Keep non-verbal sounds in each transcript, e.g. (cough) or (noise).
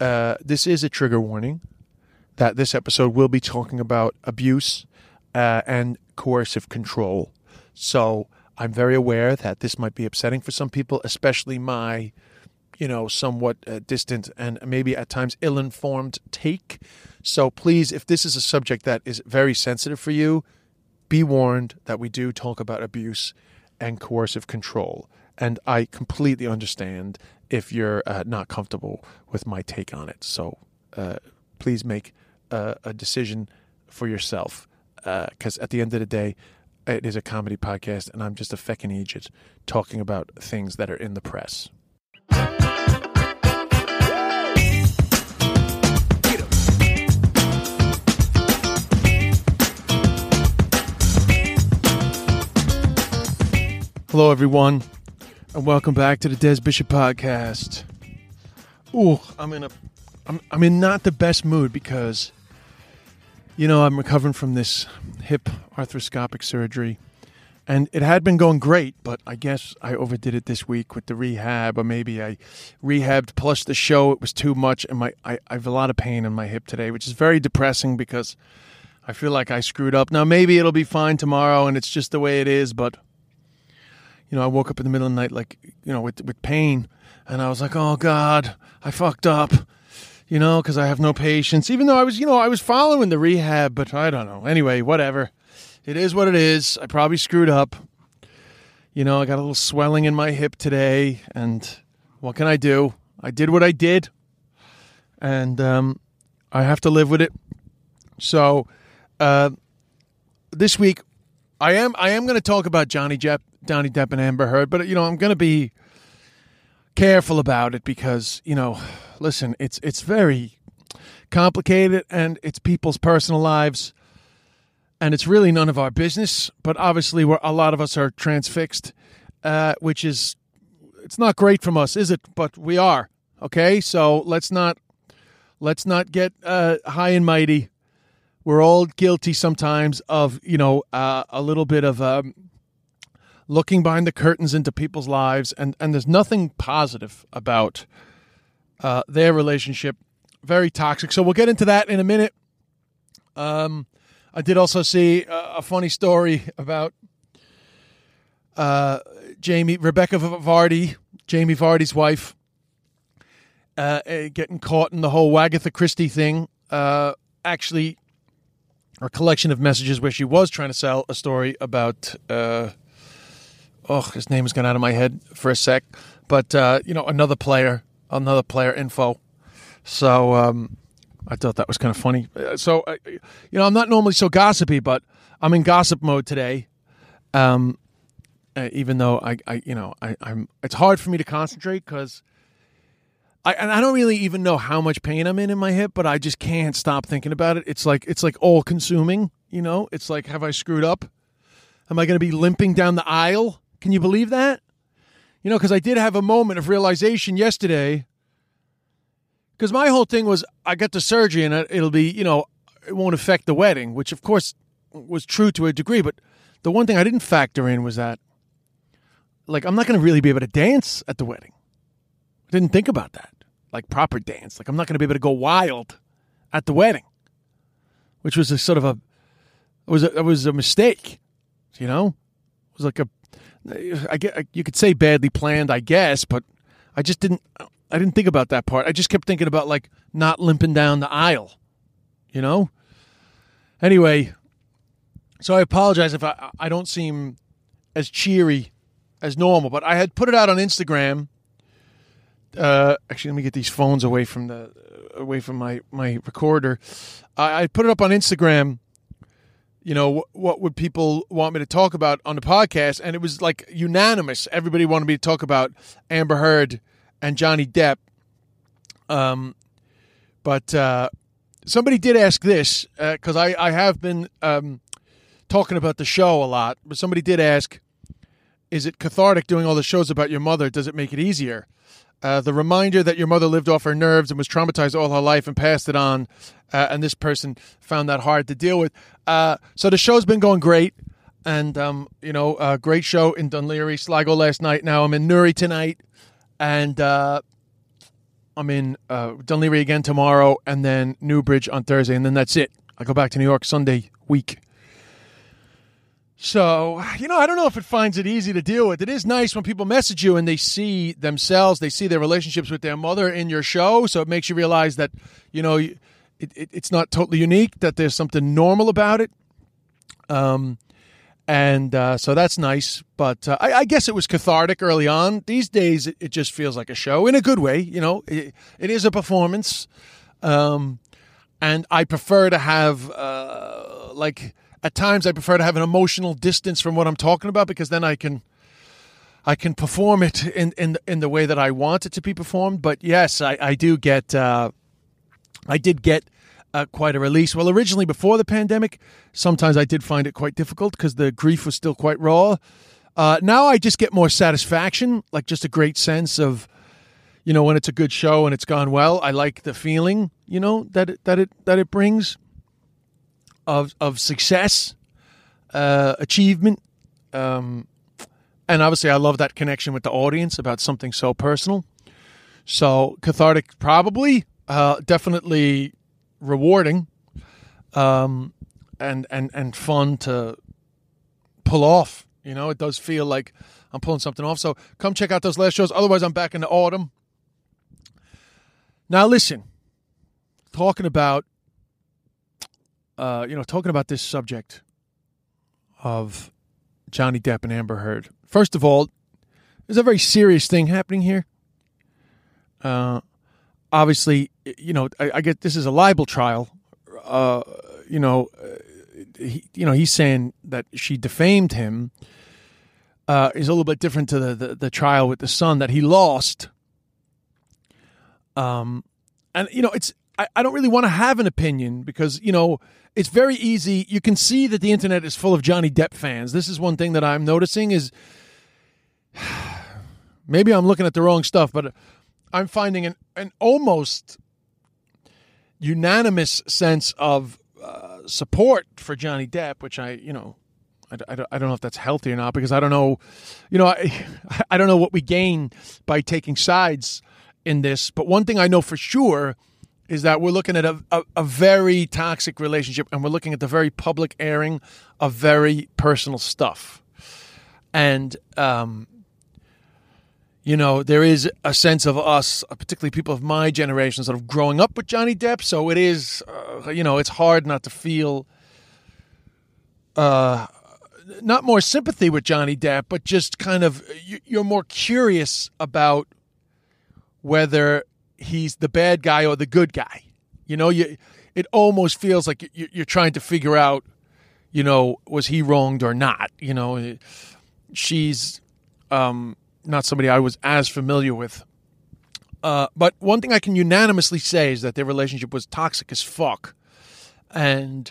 Uh, this is a trigger warning that this episode will be talking about abuse uh, and coercive control. So I'm very aware that this might be upsetting for some people, especially my, you know, somewhat uh, distant and maybe at times ill informed take. So please, if this is a subject that is very sensitive for you, be warned that we do talk about abuse and coercive control. And I completely understand if you're uh, not comfortable with my take on it. So uh, please make uh, a decision for yourself. Because at the end of the day, it is a comedy podcast, and I'm just a feckin' idiot talking about things that are in the press. Hello, everyone, and welcome back to the Des Bishop podcast. Ooh, I'm in a, I'm, I'm in not the best mood because, you know, I'm recovering from this hip arthroscopic surgery, and it had been going great, but I guess I overdid it this week with the rehab, or maybe I rehabbed plus the show. It was too much, and my I, I have a lot of pain in my hip today, which is very depressing because I feel like I screwed up. Now maybe it'll be fine tomorrow, and it's just the way it is, but you know, I woke up in the middle of the night, like, you know, with, with pain. And I was like, oh God, I fucked up, you know, because I have no patience. Even though I was, you know, I was following the rehab, but I don't know. Anyway, whatever. It is what it is. I probably screwed up. You know, I got a little swelling in my hip today. And what can I do? I did what I did. And um, I have to live with it. So uh, this week, I am I am going to talk about Johnny Depp, Johnny Depp and Amber Heard, but you know I'm going to be careful about it because you know, listen, it's it's very complicated and it's people's personal lives, and it's really none of our business. But obviously, we're a lot of us are transfixed, uh, which is it's not great from us, is it? But we are okay. So let's not let's not get uh, high and mighty we're all guilty sometimes of you know uh, a little bit of um, looking behind the curtains into people's lives and and there's nothing positive about uh, their relationship. Very toxic. So we'll get into that in a minute. Um, i did also see a, a funny story about uh, jamie Rebekah vardy jamie vardy's wife uh, getting caught in the whole wagatha christie thing. Uh, actually or collection of messages where she was trying to sell a story about uh, oh his name has gone out of my head for a sec but uh, you know another player another player info. So um, i thought that was kind of funny. Uh, so uh, you know i'm not normally so gossipy but i'm in gossip mode today um, uh, even though I, I you know I, i'm it's hard for me to concentrate because I, and I don't really even know how much pain I'm in in my hip, but I just can't stop thinking about it. It's like it's like all consuming, you know. It's like, have I screwed up? Am I going to be limping down the aisle? Can you believe that? You know, because I did have a moment of realization yesterday. Because my whole thing was, I got the surgery and it- it'll be, you know, it won't affect the wedding, which of course was true to a degree. But the one thing I didn't factor in was that, like, I'm not going to really be able to dance at the wedding. I didn't think about that. Like proper dance. Like I'm not going to be able to go wild at the wedding, which was a sort of a was a, it was a mistake. You know, it was like a I get you could say badly planned, I guess, but I just didn't I didn't think about that part. I just kept thinking about like not limping down the aisle. You know. Anyway, so I apologize if I I don't seem as cheery as normal, but I had put it out on Instagram uh, actually, let me get these phones away from the away from my my recorder. I, I put it up on Instagram. You know what, what would people want me to talk about on the podcast? And it was like unanimous. Everybody wanted me to talk about Amber Heard and Johnny Depp. Um, but uh, somebody did ask this because I, I have been um, talking about the show a lot, but somebody did ask, is it cathartic doing all the shows about your mother? Does it make it easier? Uh, the reminder that your mother lived off her nerves and was traumatized all her life and passed it on, uh, and this person found that hard to deal with. Uh, so the show's been going great, and um, you know, great show in Laoghaire, Sligo last night. Now I'm in Newry tonight, and uh, I'm in uh, Dún again tomorrow, and then Newbridge on Thursday, and then that's it. I go back to New York Sunday week. So, you know, I don't know if it finds it easy to deal with. It is nice when people message you and they see themselves, they see their relationships with their mother in your show. So it makes you realize that, you know, it, it, it's not totally unique, that there's something normal about it. Um, and uh, so that's nice. But uh, I, I, guess it was cathartic early on. These days, it, it, just feels like a show in a good way. You know, it, it is a performance. Um, and I prefer to have, uh, like, at times I prefer to have an emotional distance from what I'm talking about because then I can I can perform it in in in the way that I want it to be performed. But yes, I, I do get uh, I did get uh, quite a release. Well, originally before the pandemic, sometimes I did find it quite difficult because the grief was still quite raw. Uh, now I just get more satisfaction, like just a great sense of, you know, when it's a good show and it's gone well. I like the feeling, you know, that it, that it that it brings of of success, uh, achievement, um, and obviously I love that connection with the audience about something so personal. So cathartic, probably, uh, definitely rewarding, um, and and and fun to pull off. You know, it does feel like I'm pulling something off. So come check out those last shows. Otherwise, I'm back in the autumn. Now listen, talking about uh, you know, talking about this subject of Johnny Depp and Amber Heard. First of all, there's a very serious thing happening here. Uh, obviously, you know, I, I, get this is a libel trial. Uh, you know, uh, he, you know, he's saying that she defamed him. Uh, is a little bit different to the, the, the trial with the son that he lost. Um, and you know, it's I, I don't really want to have an opinion because you know it's very easy. You can see that the internet is full of Johnny Depp fans. This is one thing that I'm noticing is (sighs) maybe I'm looking at the wrong stuff, but I'm finding an, an almost unanimous sense of uh, support for Johnny Depp, which I, you know, I, I, I, don't know if that's healthy or not because I don't know, you know, I, (laughs) I don't know what we gain by taking sides in this. But one thing I know for sure is that we're looking at a, a, a, very toxic relationship and we're looking at the very public airing of very personal stuff. And, um, you know, there is a sense of us, particularly people of my generation, sort of growing up with Johnny Depp. So it is, uh, you know, it's hard not to feel, uh, not more sympathy with Johnny Depp, but just kind of you're more curious about whether he's the bad guy or the good guy. You know, you it almost feels like you're trying to figure out, you know, was he wronged or not? You know, she's um, not somebody I was as familiar with. Uh, but one thing I can unanimously say is that their relationship was toxic as fuck. And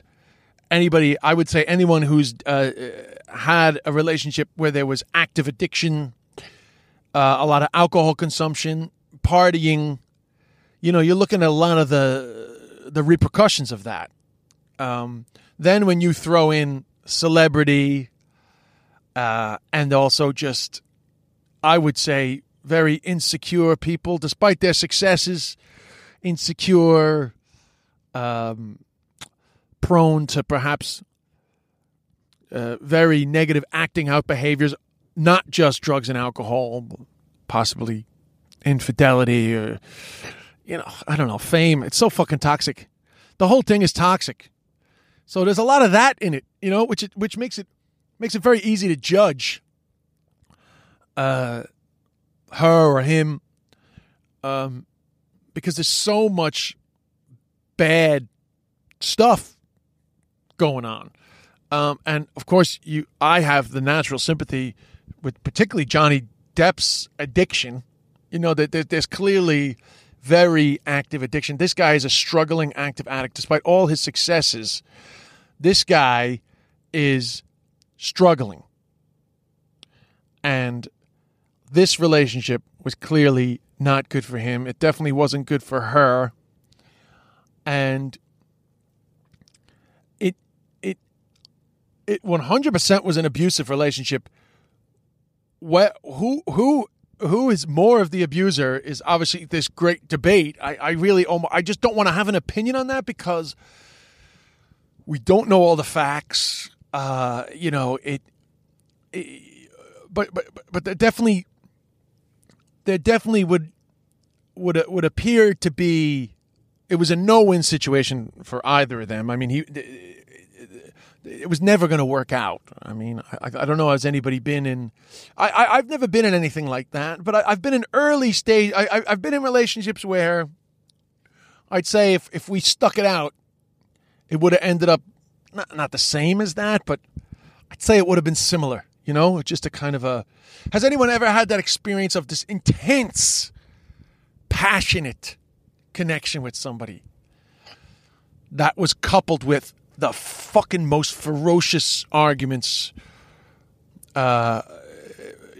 anybody, I would say anyone who's uh, had a relationship where there was active addiction, uh, a lot of alcohol consumption, partying, you know, you're looking at a lot of the the repercussions of that. Um, then when you throw in celebrity uh, and also just, I would say, very insecure people, despite their successes, insecure, um, prone to perhaps uh, very negative acting out behaviors, not just drugs and alcohol, possibly infidelity or you know, I don't know, fame. It's so fucking toxic. The whole thing is toxic. So there's a lot of that in it, you know, which it, which makes it makes it very easy to judge uh, her or him, um, because there's so much bad stuff going on, um, and of course, you I have the natural sympathy with particularly Johnny Depp's addiction You know that there's clearly very active addiction. This guy is a struggling active addict, despite all his successes. This guy is struggling, and this relationship was clearly not good for him. It definitely wasn't good for her, and it it it 100% was an abusive relationship. What who who who is more of the abuser is obviously this great debate. I, I really almost, I just don't want to have an opinion on that because we don't know all the facts. Uh, you know it, it but but but there definitely there definitely would would would appear to be it was a no-win situation for either of them. I mean, he it was never going to work out. I mean, I, I, don't know has anybody been in. I, have never been in anything like that, but I, have been in early stage. I, I've been in relationships where I'd say if if we stuck it out, it would have ended up not not the same as that, but I'd say it would have been similar. You know, just a kind of a. Has anyone ever had that experience of this intense, passionate connection with somebody that was coupled with the fucking most ferocious arguments. Uh,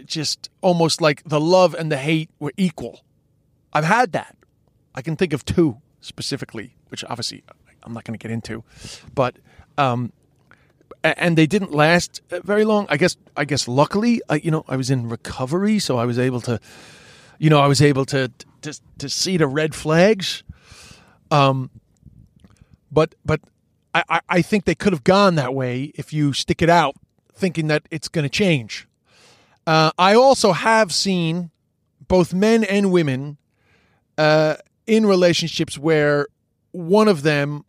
just almost like the love and the hate were equal. I've had that. I can think of two specifically, which obviously I'm not going to get into, but um, and they didn't last very long. I guess. I guess luckily, I, you know, I was in recovery, so I was able to, you know, I was able to to to see the red flags. Um, but but I, I think they could have gone that way if you stick it out, thinking that it's going to change. Uh, I also have seen both men and women uh, in relationships where one of them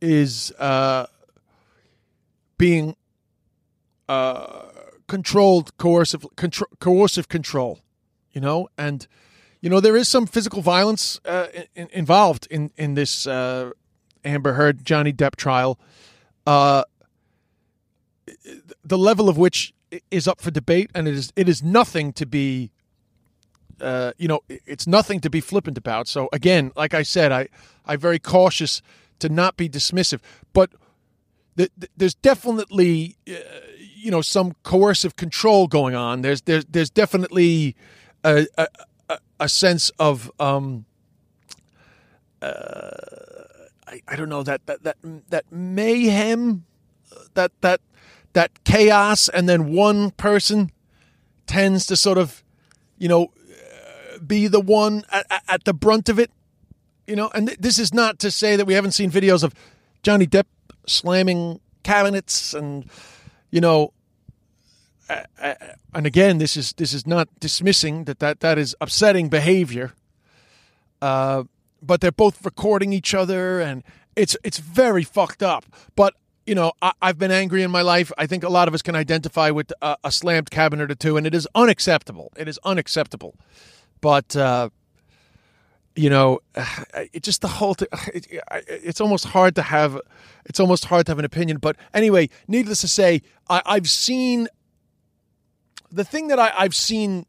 is uh, being uh, controlled, coercive, contro- coercive control. You know, and you know there is some physical violence uh, in, involved in in this uh, Amber Heard Johnny Depp trial, uh, the level of which is up for debate, and it is it is nothing to be, uh, you know, it's nothing to be flippant about. So again, like I said, I I'm very cautious to not be dismissive, but th- th- there's definitely, uh, you know, some coercive control going on. There's there's there's definitely a a, a sense of um, uh, I, I don't know that that that that mayhem, that that that chaos, and then one person tends to sort of, you know, be the one at, at the brunt of it. You know, and th- this is not to say that we haven't seen videos of Johnny Depp slamming cabinets and, you know, and again, this is this is not dismissing that that, that is upsetting behavior. Uh, but they're both recording each other, and it's it's very fucked up. But you know, I, have been angry in my life. I think a lot of us can identify with a, a, slammed cabinet or two, and it is unacceptable. It is unacceptable. But uh, you know, (sighs) it just the whole thing. (sighs) It, it's almost hard to have. It's almost hard to have an opinion. But anyway, needless to say, I, I've seen the thing that I, I've seen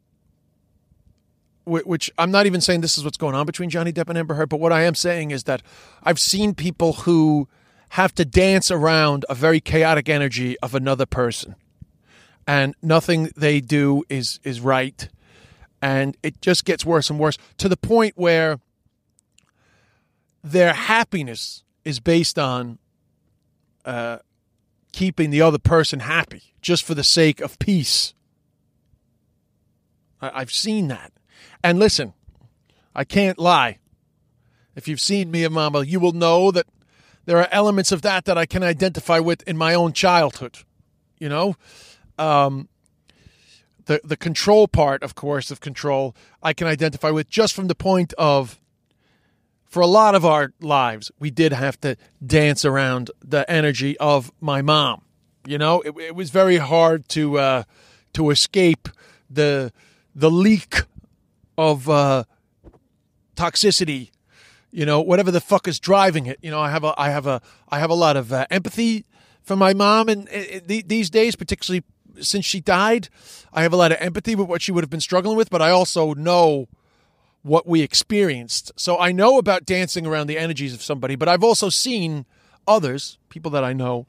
which I'm not even saying this is what's going on between Johnny Depp and Amber Heard, but what I am saying is that I've seen people who have to dance around a very chaotic energy of another person, and nothing they do is is right, and it just gets worse and worse to the point where their happiness is based on uh, keeping the other person happy just for the sake of peace. I, I've seen that and listen, I can't lie. If you've seen Mia Mamma, you will know that there are elements of that that I can identify with in my own childhood. You know, um, the the control part, of course, of control, I can identify with just from the point of, for a lot of our lives, we did have to dance around the energy of my mom. You know, it, it was very hard to uh, to escape the the leak of uh, toxicity, you know, whatever the fuck is driving it. You know, I have a, I have a, I have a lot of uh, empathy for my mom, and these days, particularly since she died, I have a lot of empathy with what she would have been struggling with. But I also know what we experienced. So I know about dancing around the energies of somebody, but I've also seen others, people that I know,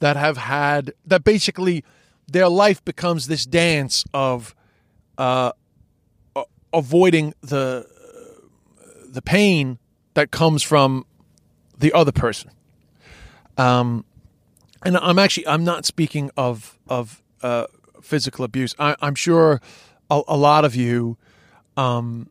that have had that basically their life becomes this dance of uh, avoiding the the pain that comes from the other person. Um, and I'm actually I'm not speaking of of uh, physical abuse. I, am sure a, a, lot of you um,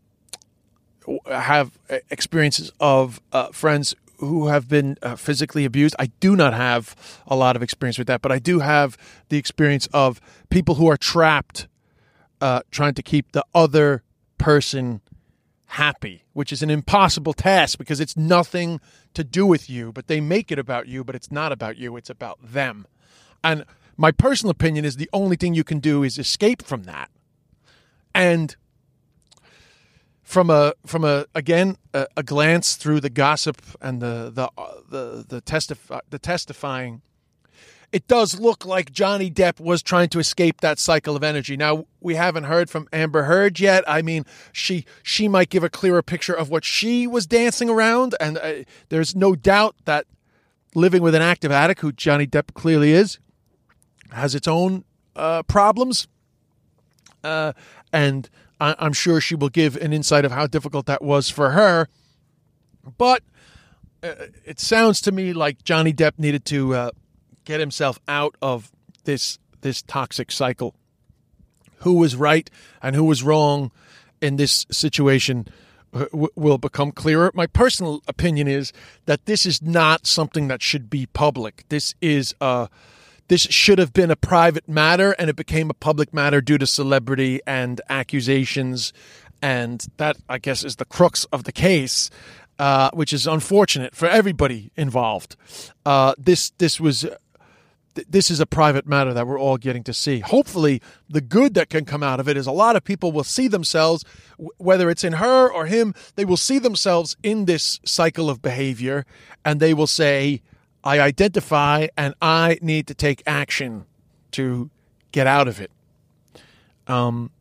have experiences of uh, friends who have been uh, physically abused. I do not have a lot of experience with that, but I do have the experience of people who are trapped uh, trying to keep the other person happy, which is an impossible task because it's nothing to do with you, but they make it about you, but it's not about you, it's about them. And my personal opinion is the only thing you can do is escape from that. And from a from a again a, a glance through the gossip and the the uh, the the testify the testifying it does look like Johnny Depp was trying to escape that cycle of energy. Now we haven't heard from Amber Heard yet. I mean, she she might give a clearer picture of what she was dancing around, and uh, there's no doubt that living with an active addict, who Johnny Depp clearly is, has its own uh, problems, uh, and I- I'm sure she will give an insight of how difficult that was for her. But uh, it sounds to me like Johnny Depp needed to uh, get himself out of this this toxic cycle. Who was right and who was wrong in this situation uh, will become clearer. My personal opinion is that this is not something that should be public. This is a this should have been a private matter and it became a public matter due to celebrity and accusations and that i guess is the crux of the case uh, which is unfortunate for everybody involved uh, this this was this is a private matter that we're all getting to see. Hopefully, the good that can come out of it is a lot of people will see themselves, whether it's in her or him, they will see themselves in this cycle of behavior and they will say, I identify and I need to take action to get out of it. Um,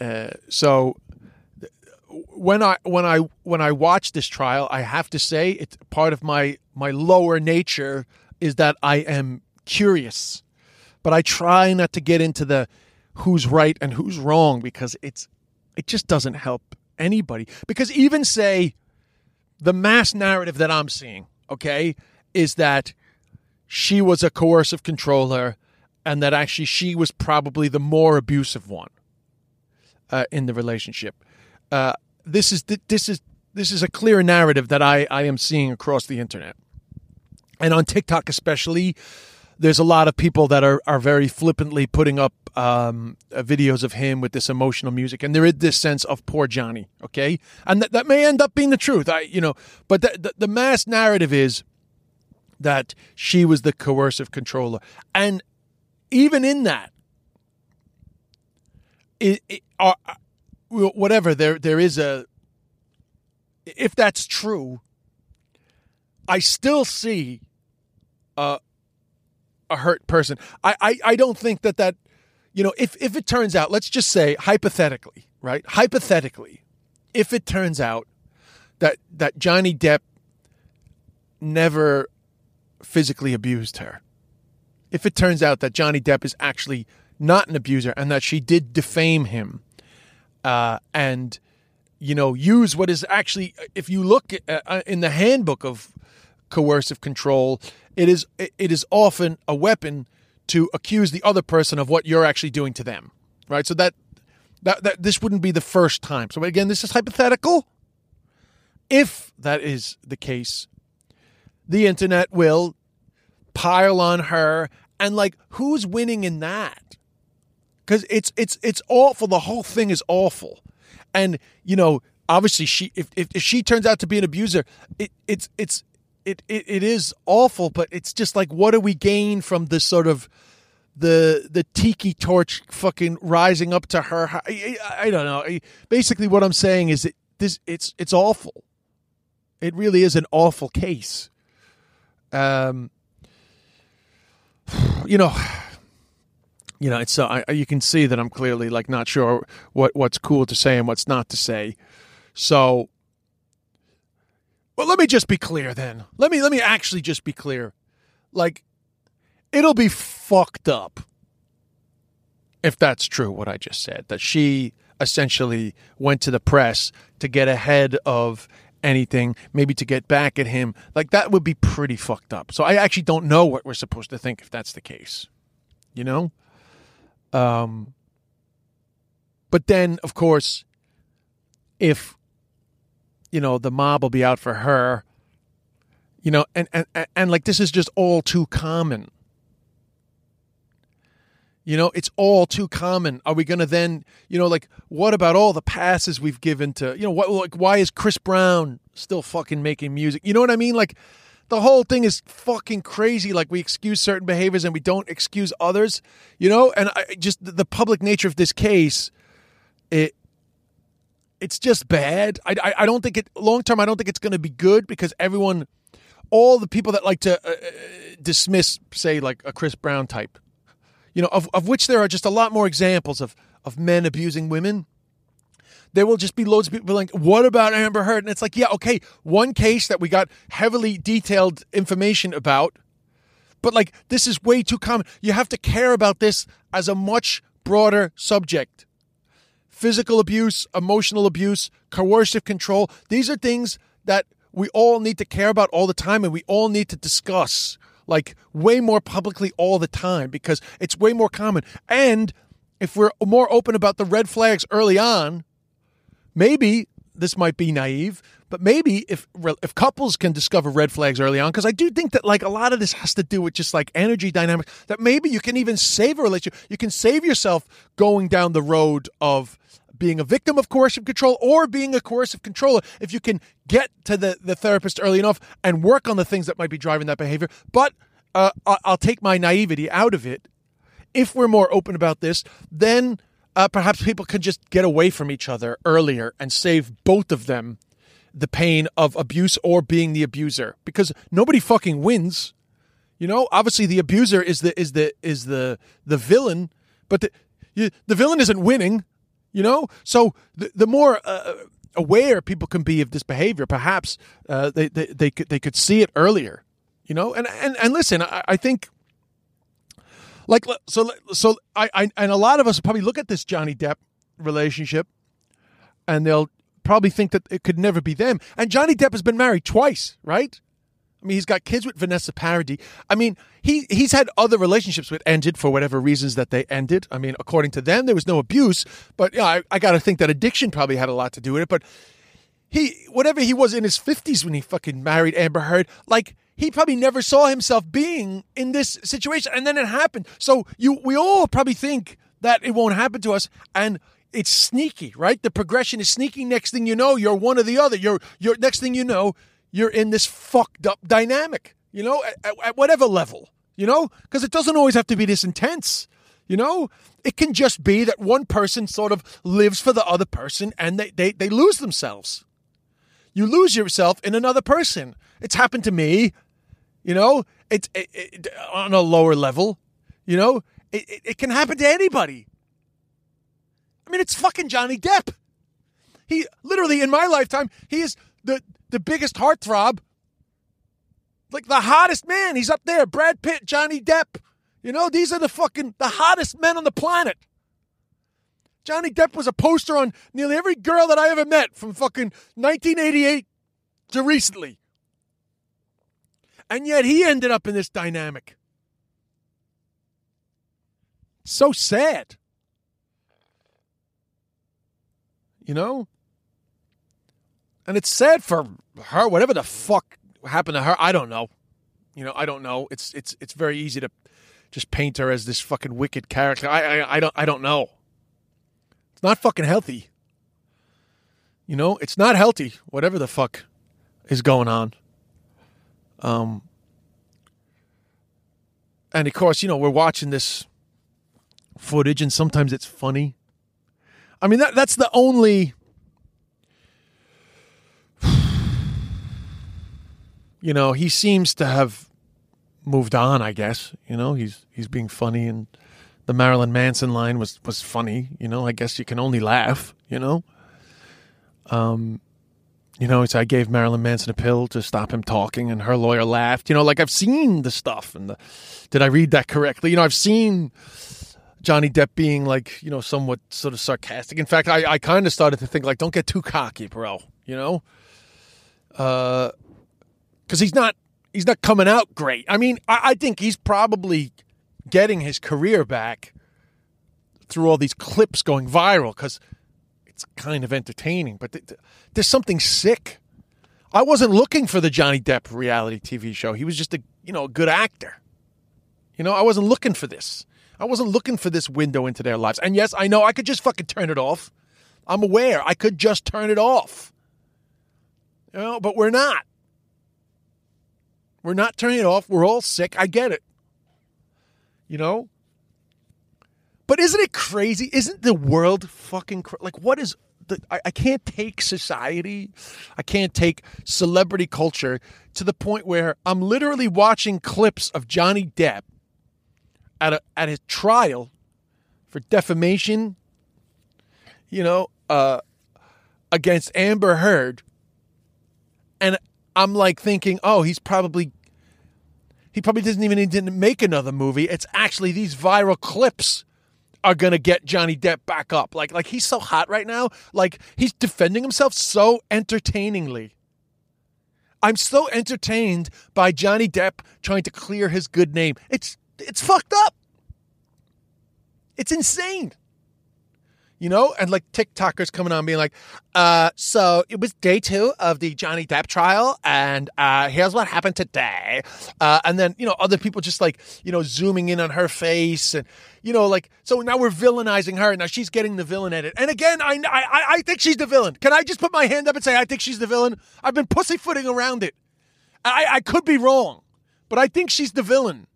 uh, so when I when I when I watch this trial, I have to say it's part of my my lower nature is that I am curious, but I try not to get into the who's right and who's wrong because it's it just doesn't help anybody. Because even say the mass narrative that I'm seeing, okay, is that she was a coercive controller and that actually she was probably the more abusive one uh, in the relationship. Uh, this is this is this is a clear narrative that I, I am seeing across the internet, and on TikTok especially. There's a lot of people that are, are very flippantly putting up um, uh, videos of him with this emotional music, and there is this sense of poor Johnny. Okay, and that, that may end up being the truth. I you know, but the, the, the mass narrative is that she was the coercive controller. And even in that, it, it, uh, whatever, there there is a, if that's true, I still see a, a hurt person. I, I, I don't think that that, you know, if, if it turns out, let's just say hypothetically, right? Hypothetically, if it turns out that, that Johnny Depp never physically abused her. If it turns out that Johnny Depp is actually not an abuser and that she did defame him uh, and, you know, use what is actually, if you look uh, uh, in the handbook of coercive control, it is it is often a weapon to accuse the other person of what you're actually doing to them, right? So that that, that this wouldn't be the first time. So again, this is hypothetical. If that is the case, the internet will pile on her and like who's winning in that because it's it's it's awful the whole thing is awful and you know obviously she if, if, if she turns out to be an abuser it it's it's it, it it is awful but it's just like what do we gain from this sort of the the tiki torch fucking rising up to her? I, I, don't know. Basically what i'm saying is that this it's it's awful. It really is an awful case. Um, you know, you know, it's uh, I, you can see that I'm clearly like not sure what what's cool to say and what's not to say. So, well, let me just be clear then. Let me let me actually just be clear. Like, it'll be fucked up if that's true. What I just said that she essentially went to the press to get ahead of anything, maybe to get back at him. Like that would be pretty fucked up. So I actually don't know what we're supposed to think if that's the case. You know? Um but then of course if you know the mob will be out for her, you know, and and and, like this is just all too common. You know, it's all too common. Are we going to then, you know, like, what about all the passes we've given to, you know, what, like, why is Chris Brown still fucking making music? You know what I mean? Like, the whole thing is fucking crazy. Like, we excuse certain behaviors and we don't excuse others, you know? And I just, the public nature of this case, it, it's just bad. I, I, I don't think it, long term, I don't think it's going to be good because everyone, all the people that like to uh, dismiss, say, like a Chris Brown type, you know, of, of which there are just a lot more examples of, of men abusing women. There will just be loads of people like, what about Amber Heard? And it's like, yeah, okay, one case that we got heavily detailed information about, but like, this is way too common. You have to care about this as a much broader subject. Physical abuse, emotional abuse, coercive control, these are things that we all need to care about all the time and we all need to discuss like way more publicly all the time because it's way more common. And if we're more open about the red flags early on, maybe this might be naive, but maybe if if couples can discover red flags early on, because I do think that like a lot of this has to do with just like energy dynamics. That maybe you can even save a relationship. You can save yourself going down the road of being a victim of coercive control or being a coercive controller if you can get to the, the therapist early enough and work on the things that might be driving that behavior. But uh, I'll take my naivety out of it. If we're more open about this, then uh, perhaps people can just get away from each other earlier and save both of them the pain of abuse or being the abuser because nobody fucking wins. You know, obviously the abuser is the is the is the the villain, but the the villain isn't winning. You know, so the, the more uh, aware people can be of this behavior, perhaps uh, they, they they could they could see it earlier. You know, and and and listen, I, I think like so so I, I and a lot of us probably look at this Johnny Depp relationship, and they'll probably think that it could never be them. And Johnny Depp has been married twice, right? I mean, he's got kids with Vanessa Paradis. I mean, he he's had other relationships with ended for whatever reasons that they ended. I mean, according to them, there was no abuse, but yeah, I, I got to think that addiction probably had a lot to do with it. But he, whatever he was in his fifties when he fucking married Amber Heard, like he probably never saw himself being in this situation, and then it happened. So you, we all probably think that it won't happen to us, and it's sneaky, right? The progression is sneaky. Next thing you know, you're one or the other. You're, you're next thing you know you're in this fucked up dynamic, you know, at, at whatever level, you know, because it doesn't always have to be this intense. You know, it can just be that one person sort of lives for the other person and they, they, they lose themselves. You lose yourself in another person. It's happened to me, you know, it's it, it, on a lower level, you know, it, it, it can happen to anybody. I mean, it's fucking Johnny Depp. He literally, in my lifetime, he is the the biggest heartthrob, like the hottest man. He's up there. Brad Pitt, Johnny Depp. You know, these are the fucking the hottest men on the planet. Johnny Depp was a poster on nearly every girl that I ever met from fucking 1988 to recently. And yet he ended up in this dynamic. So sad. You know? And it's sad for her, whatever the fuck happened to her. I don't know. You know, I don't know. It's it's it's very easy to just paint her as this fucking wicked character. I I, I don't I don't know. It's not fucking healthy. You know, it's not healthy. Whatever the fuck is going on. Um. And of course, you know, we're watching this footage, and sometimes it's funny. I mean, that that's the only (sighs) you know, he seems to have moved on, I guess. You know, he's he's being funny and the Marilyn Manson line was was funny, you know. I guess you can only laugh, you know. Um you know, it's I gave Marilyn Manson a pill to stop him talking, and her lawyer laughed. You know, like I've seen the stuff, and the, did I read that correctly? You know, I've seen Johnny Depp being like, you know, somewhat sort of sarcastic. In fact, I, I kind of started to think like, don't get too cocky, bro. You know, uh, because he's not he's not coming out great. I mean, I, I think he's probably getting his career back through all these clips going viral because it's kind of entertaining. But th- th- there's something sick. I wasn't looking for the Johnny Depp reality TV show. He was just a you know a good actor. You know, I wasn't looking for this. I wasn't looking for this window into their lives. And yes, I know I could just fucking turn it off. I'm aware I could just turn it off. You know, but we're not. We're not turning it off. We're all sick. I get it. You know? But isn't it crazy? Isn't the world fucking like what is the I, I can't take society, I can't take celebrity culture to the point where I'm literally watching clips of Johnny Depp at a at his trial for defamation, you know, uh against Amber Heard. And I'm like thinking, oh, he's probably he probably doesn't even need to make another movie. It's actually these viral clips are gonna get Johnny Depp back up. Like like he's so hot right now. Like he's defending himself so entertainingly. I'm so entertained by Johnny Depp trying to clear his good name. It's it's fucked up. It's insane. You know, and like TikTokers coming on being like, uh, so it was day two of the Johnny Depp trial, and uh, here's what happened today. Uh, and then, you know, other people just like, you know, zooming in on her face and, you know, like, so now we're villainizing her. Now she's getting the villain edit. And again, I, I, I think she's the villain. Can I just put my hand up and say, I think she's the villain? I've been pussyfooting around it. I, I could be wrong, but I think she's the villain.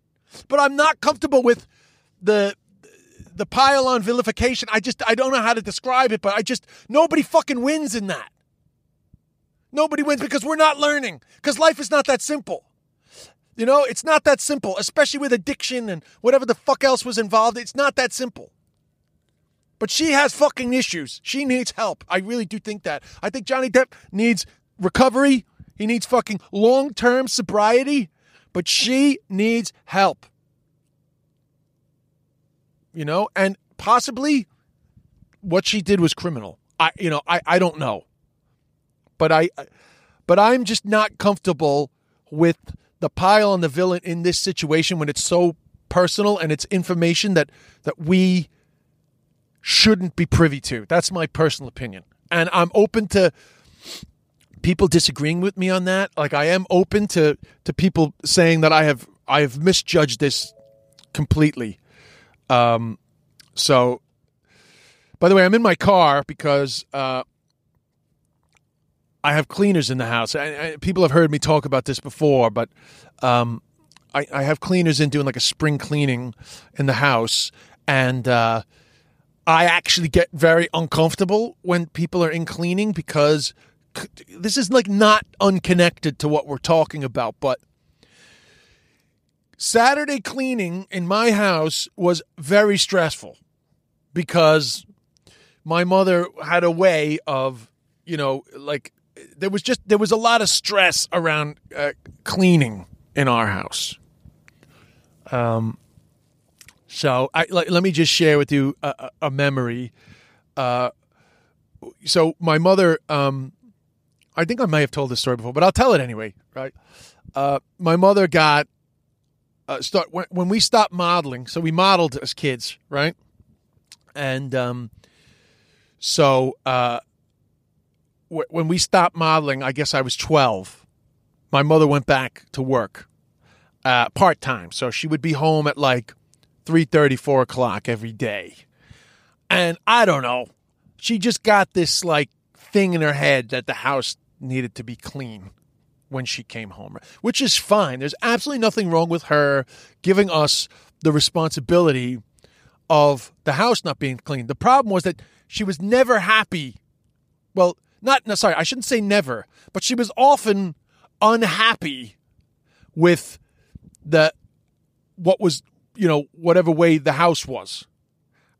But I'm not comfortable with the the pile on vilification. I just I don't know how to describe it, but I just nobody fucking wins in that. Nobody wins because we're not learning. Because life is not that simple. You know, it's not that simple, especially with addiction and whatever the fuck else was involved. It's not that simple. But she has fucking issues. She needs help. I really do think that. I think Johnny Depp needs recovery. He needs fucking long term sobriety. But she needs help you know, and possibly what she did was criminal. I, you know, I, I don't know, but I, but I'm just not comfortable with the pile on the villain in this situation when it's so personal and it's information that that we shouldn't be privy to. That's my personal opinion, and I'm open to people disagreeing with me on that. Like I am open to to people saying that I have I have misjudged this completely. Um, so, by the way, I'm in my car because uh, I have cleaners in the house. I, I, people have heard me talk about this before, but um, I, I, have cleaners in doing like a spring cleaning in the house, and uh, I actually get very uncomfortable when people are in cleaning because this is like not unconnected to what we're talking about, but Saturday cleaning in my house was very stressful because my mother had a way of, you know, like there was just there was a lot of stress around uh, cleaning in our house. Um, so I let, let me just share with you a, a memory. Uh, so my mother, um, I think I may have told this story before, but I'll tell it anyway. Right? Uh, my mother got uh, start when, when we stopped modeling. So we modeled as kids, right? And um, so uh, w- when we stopped modeling, I guess I was twelve. My mother went back to work uh, part time, so she would be home at like three thirty, four o'clock every day. And I don't know, she just got this like thing in her head that the house needed to be clean when she came home, which is fine. There's absolutely nothing wrong with her giving us the responsibility of the house not being clean. The problem was that she was never happy. Well, not no, sorry, I shouldn't say never, but she was often unhappy with the what was, you know, whatever way the house was.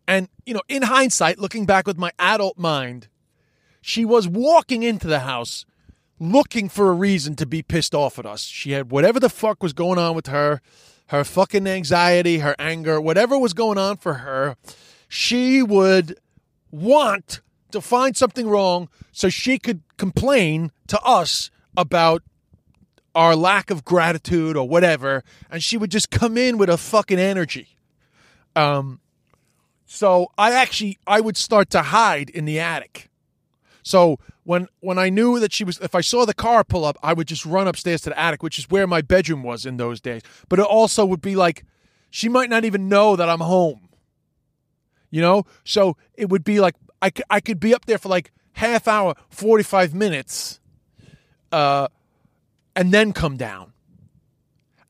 And, you know, in hindsight, looking back with my adult mind, she was walking into the house looking for a reason to be pissed off at us. She had whatever the fuck was going on with her, her fucking anxiety, her anger, whatever was going on for her, she would want to find something wrong so she could complain to us about our lack of gratitude or whatever, and she would just come in with a fucking energy. Um, so I actually I would start to hide in the attic. So when when I knew that she was, if I saw the car pull up, I would just run upstairs to the attic, which is where my bedroom was in those days. But it also would be like she might not even know that I'm home. You know, so it would be like I could, I could be up there for like half hour, forty five minutes, uh, and then come down,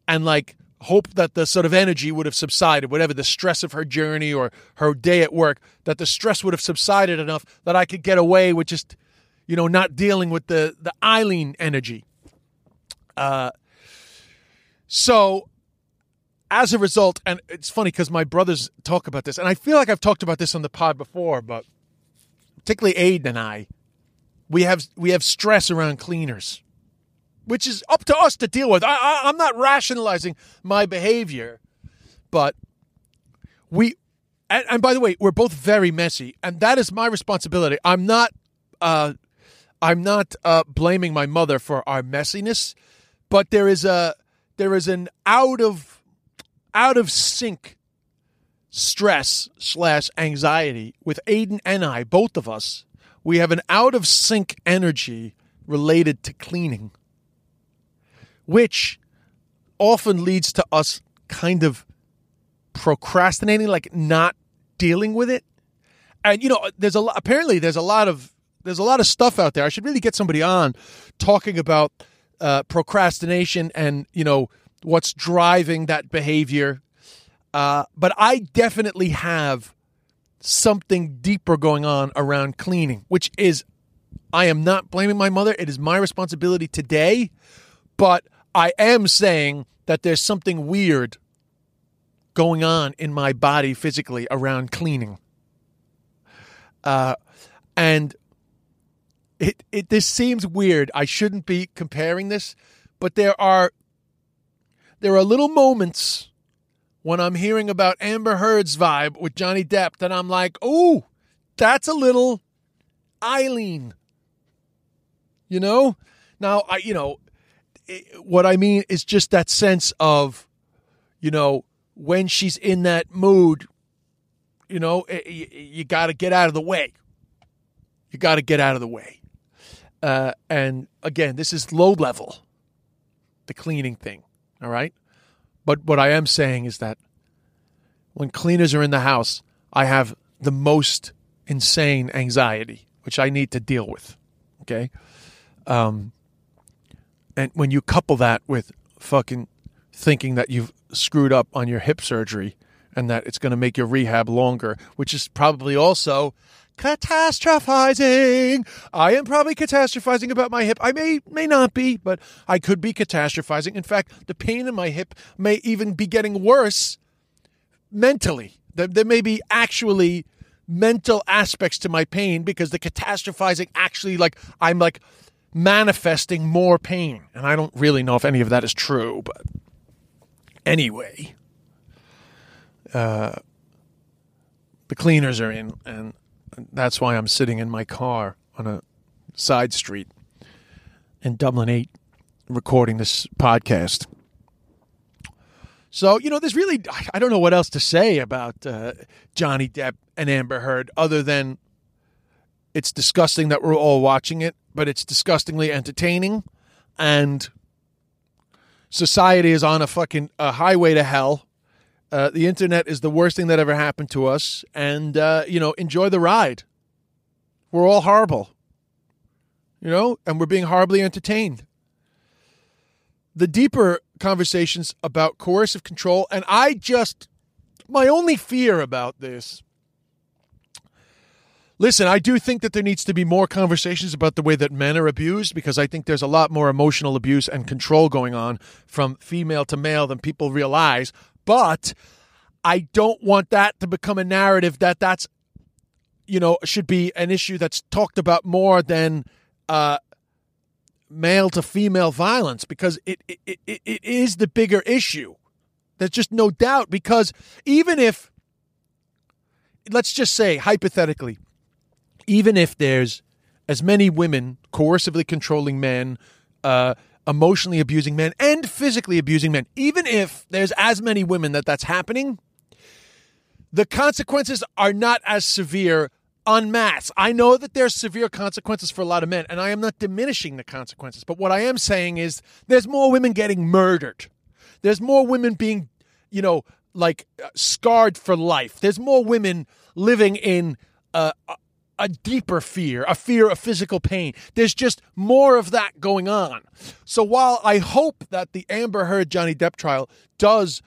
and like hope that the sort of energy would have subsided, whatever the stress of her journey or her day at work, that the stress would have subsided enough that I could get away with just, you know, not dealing with the the Eileen energy. Uh, so as a result, and it's funny because my brothers talk about this, and I feel like I've talked about this on the pod before, but particularly Aiden and I, we have we have stress around cleaners which is up to us to deal with. I, I, I'm not rationalizing my behavior, but we, and, and, by the way, we're both very messy, and that is my responsibility. I'm not, uh, I'm not uh, blaming my mother for our messiness, but there is a there is an out of out of sync stress slash anxiety with Aiden and I, both of us. We have an out of sync energy related to cleaning which often leads to us kind of procrastinating, like not dealing with it. And you know, there's a lot. Apparently, there's a lot of there's a lot of stuff out there. I should really get somebody on talking about uh, procrastination and you know what's driving that behavior. Uh, but I definitely have something deeper going on around cleaning, which is I am not blaming my mother. It is my responsibility today, but I am saying that there's something weird going on in my body physically around cleaning. Uh, and it, it this seems weird. I shouldn't be comparing this, but there are there are little moments when I'm hearing about Amber Heard's vibe with Johnny Depp that I'm like, oh, that's a little Eileen. You know? Now I you know, what I mean is just that sense of, you know, when she's in that mood, you know, you, you got to get out of the way. You got to get out of the way. Uh, and again, this is low level, the cleaning thing. All right. But what I am saying is that when cleaners are in the house, I have the most insane anxiety, which I need to deal with. Okay. Um, and when you couple that with fucking thinking that you've screwed up on your hip surgery and that it's going to make your rehab longer, which is probably also catastrophizing. I am probably catastrophizing about my hip. I may may not be, but I could be catastrophizing. In fact, the pain in my hip may even be getting worse mentally. There, there may be actually mental aspects to my pain because the catastrophizing actually like I'm like manifesting more pain. And I don't really know if any of that is true, but anyway, uh, the cleaners are in, and that's why I'm sitting in my car on a side street in Dublin 8 recording this podcast. So, you know, there's really, I don't know what else to say about uh, Johnny Depp and Amber Heard other than it's disgusting that we're all watching it, but it's disgustingly entertaining. And society is on a fucking a highway to hell. Uh, the internet is the worst thing that ever happened to us. And, uh, you know, enjoy the ride. We're all horrible, you know, and we're being horribly entertained. The deeper conversations about coercive control, and I just, my only fear about this Listen, I do think that there needs to be more conversations about the way that men are abused because I think there's a lot more emotional abuse and control going on from female to male than people realize. But I don't want that to become a narrative that that's, you know, should be an issue that's talked about more than uh, male to female violence because it, it, it, it is the bigger issue. There's just no doubt because even if, let's just say hypothetically, even if there's as many women coercively controlling men, uh, emotionally abusing men, and physically abusing men, even if there's as many women that that's happening, the consequences are not as severe en masse. I know that there's severe consequences for a lot of men, and I am not diminishing the consequences. But what I am saying is there's more women getting murdered. There's more women being, you know, like uh, scarred for life. There's more women living in uh, a, deeper fear, a fear of physical pain. There's just more of that going on. So while I hope that the Amber Heard Johnny Depp trial does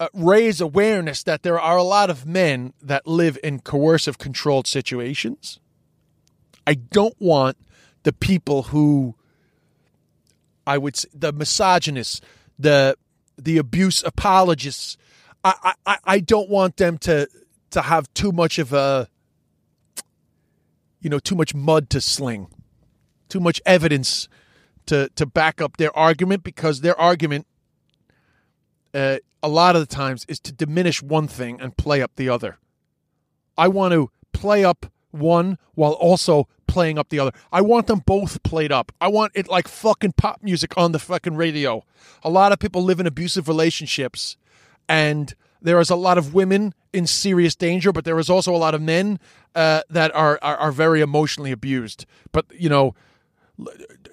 uh, raise awareness that there are a lot of men that live in coercive controlled situations. I don't want the people who I would say the misogynists, the the abuse apologists. I, I, I don't want them to to have too much of a you know too much mud to sling, too much evidence to to back up their argument because their argument uh, a lot of the times is to diminish one thing and play up the other. I want to play up one while also playing up the other. I want them both played up. I want it like fucking pop music on the fucking radio. A lot of people live in abusive relationships and there is a lot of women in serious danger, but there is also a lot of men uh, that are, are are very emotionally abused. But you know,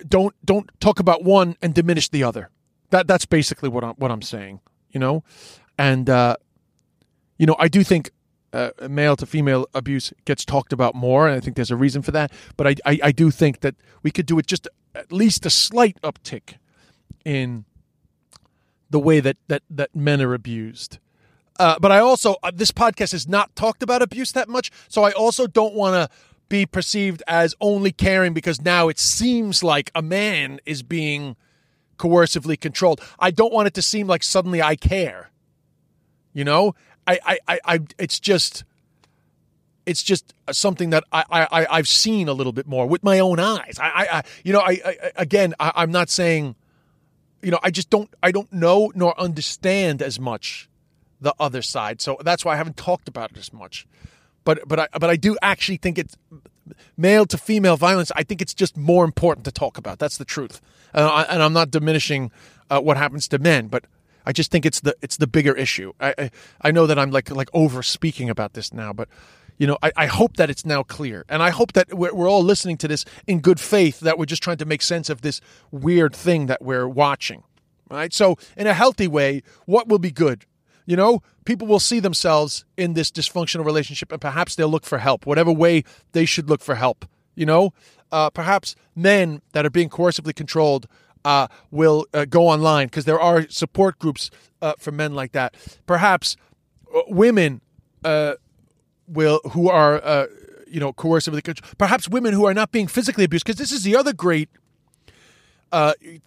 don't don't talk about one and diminish the other. That that's basically what I'm what I'm saying you know, and uh, you know I do think uh, male to female abuse gets talked about more, and I think there's a reason for that. But I, I, I do think that we could do it just at least a slight uptick in the way that that that men are abused. Uh, but I also uh, this podcast has not talked about abuse that much, so I also don't want to be perceived as only caring because now it seems like a man is being coercively controlled. I don't want it to seem like suddenly I care. You know, I, I, I, I it's just, it's just something that I, I, I've seen a little bit more with my own eyes. I, I, I you know, I, I again, I, I'm not saying, you know, I just don't, I don't know nor understand as much the other side. So that's why I haven't talked about it as much. But, but I, but I do actually think it's male to female violence. I think it's just more important to talk about. That's the truth. And I'm not diminishing uh, what happens to men, but I just think it's the it's the bigger issue. I I, I know that I'm like like over speaking about this now, but you know I, I hope that it's now clear, and I hope that we're, we're all listening to this in good faith. That we're just trying to make sense of this weird thing that we're watching. Right. So in a healthy way, what will be good? You know, people will see themselves in this dysfunctional relationship, and perhaps they'll look for help, whatever way they should look for help. You know, uh, perhaps men that are being coercively controlled uh, will uh, go online because there are support groups uh, for men like that. Perhaps uh, women uh, will who are you know coercively controlled. Perhaps women who are not being physically abused because this is the other great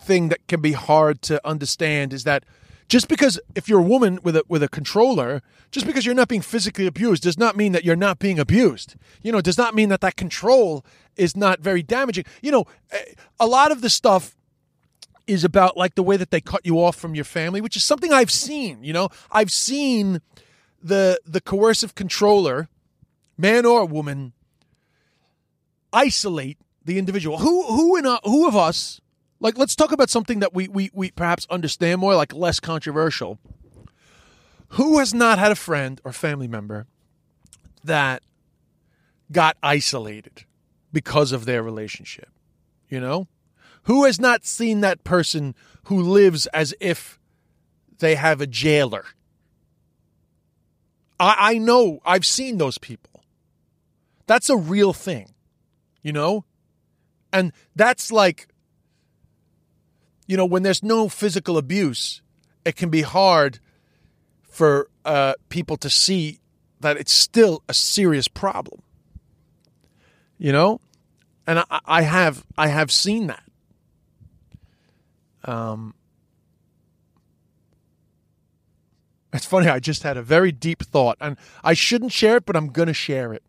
thing that can be hard to understand is that just because if you're a woman with a with a controller, just because you're not being physically abused does not mean that you're not being abused. You know, does not mean that that control is not very damaging. You know, eh, a lot of the stuff is about like the way that they cut you off from your family, which is something I've seen, you know. I've seen the the coercive controller, man or woman, isolate the individual. Who who in a, who of us like, let's talk about something that we, we, we perhaps understand more, like less controversial. Who has not had a friend or family member that got isolated because of their relationship? You know? Who has not seen that person who lives as if they have a jailer? I, I know, I've seen those people. That's a real thing, you know? And that's like you know, when there's no physical abuse, it can be hard for uh, people to see that it's still a serious problem. You know, and I, I have I have seen that. Um, it's funny. I just had a very deep thought, and I shouldn't share it, but I'm going to share it.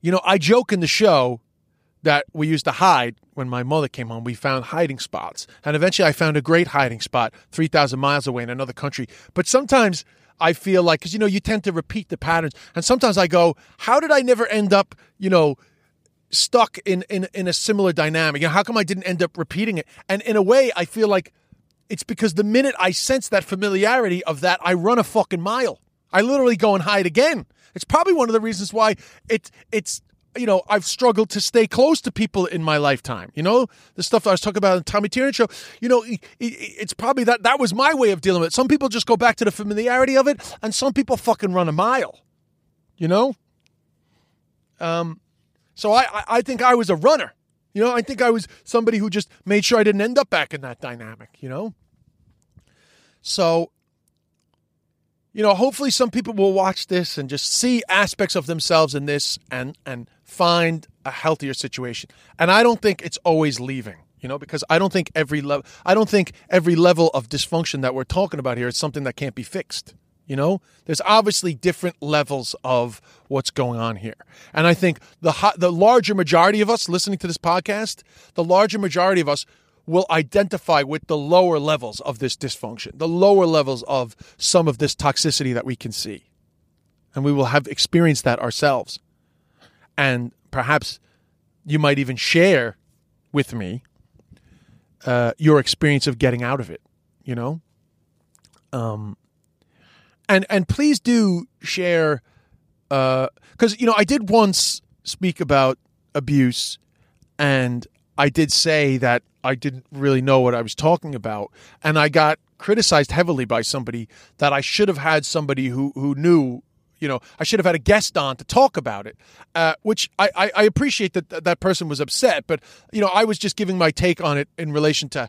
You know, I joke in the show that we used to hide when my mother came home. We found hiding spots. And eventually I found a great hiding spot 3,000 miles away in another country. But sometimes I feel like, because, you know, you tend to repeat the patterns. And sometimes I go, how did I never end up, you know, stuck in, in, in a similar dynamic? You know, how come I didn't end up repeating it? And in a way, I feel like it's because the minute I sense that familiarity of that, I run a fucking mile. I literally go and hide again. It's probably one of the reasons why it, it's you know, I've struggled to stay close to people in my lifetime. You know, the stuff I was talking about in Tommy Tiernan show. You know, it's probably that that was my way of dealing with it. Some people just go back to the familiarity of it, and some people fucking run a mile. You know. Um, so I I think I was a runner. You know, I think I was somebody who just made sure I didn't end up back in that dynamic. You know. So you know, hopefully some people will watch this and just see aspects of themselves in this and and find a healthier situation. And I don't think it's always leaving, you know, because I don't think every level I don't think every level of dysfunction that we're talking about here is something that can't be fixed. You know, there's obviously different levels of what's going on here, and I think the the larger majority of us listening to this podcast, the larger majority of us will identify with the lower levels of this dysfunction, the lower levels of some of this toxicity that we can see. And we will have experienced that ourselves. And perhaps you might even share with me uh, your experience of getting out of it, you know? Um, and, and please do share, because, uh, you know, I did once speak about abuse and I did say that I didn't really know what I was talking about, and I got criticized heavily by somebody that I should have had somebody who who knew. You know, I should have had a guest on to talk about it, uh, which I, I, I appreciate that that person was upset, but you know, I was just giving my take on it in relation to,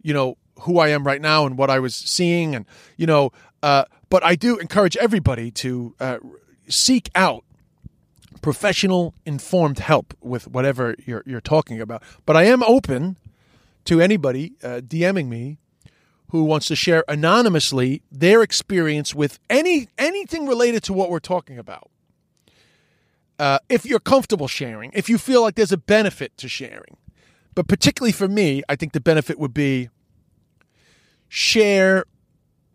you know, who I am right now and what I was seeing, and you know, uh, but I do encourage everybody to uh, seek out professional, informed help with whatever you're you're talking about. But I am open to anybody uh, DMing me who wants to share anonymously their experience with any anything related to what we're talking about. Uh, if you're comfortable sharing, if you feel like there's a benefit to sharing, but particularly for me, I think the benefit would be share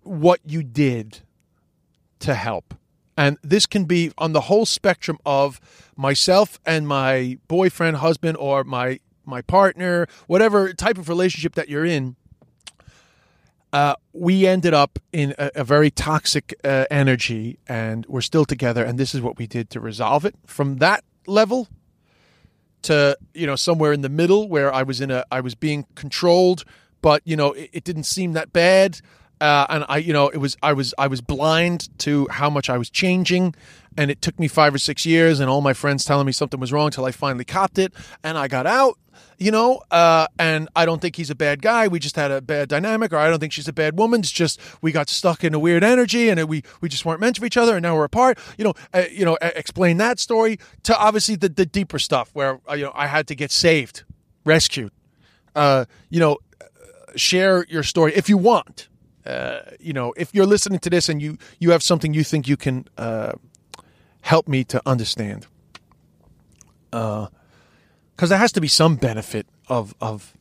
what you did to help. And this can be on the whole spectrum of myself and my boyfriend, husband, or my my partner, whatever type of relationship that you're in. Uh, we ended up in a, a very toxic uh, energy, and we're still together. And this is what we did to resolve it. From that level to you know somewhere in the middle, where I was in a I was being controlled, but you know it, it didn't seem that bad uh, and I, you know, it was I was I was blind to how much I was changing, and it took me five or six years, and all my friends telling me something was wrong till I finally copped it, and I got out, you know. Uh, and I don't think he's a bad guy. We just had a bad dynamic, or I don't think she's a bad woman. It's just we got stuck in a weird energy, and we we just weren't meant for each other, and now we're apart. You know, uh, you know, explain that story to obviously the the deeper stuff where uh, you know I had to get saved, rescued. Uh, you know, share your story if you want uh, you know, if you're listening to this and you you have something you think you can uh, help me to understand, because uh, there has to be some benefit of of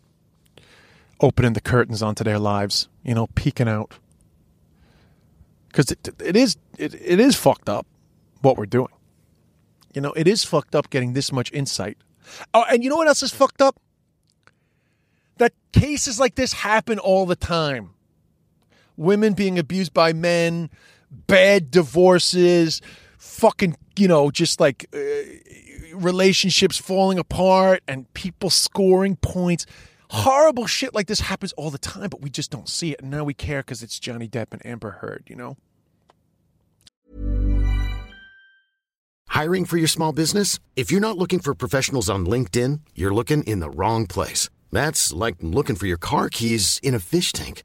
opening the curtains onto their lives, you know, peeking out, because it, it is it, it is fucked up what we're doing. You know, it is fucked up getting this much insight. Oh, and you know what else is fucked up? That cases like this happen all the time women being abused by men, bad divorces, fucking, you know, just like uh, relationships falling apart and people scoring points. Horrible shit like this happens all the time, but we just don't see it. And now we care because it's Johnny Depp and Amber Heard, you know? Hiring for your small business? If you're not looking for professionals on LinkedIn, you're looking in the wrong place. That's like looking for your car keys in a fish tank.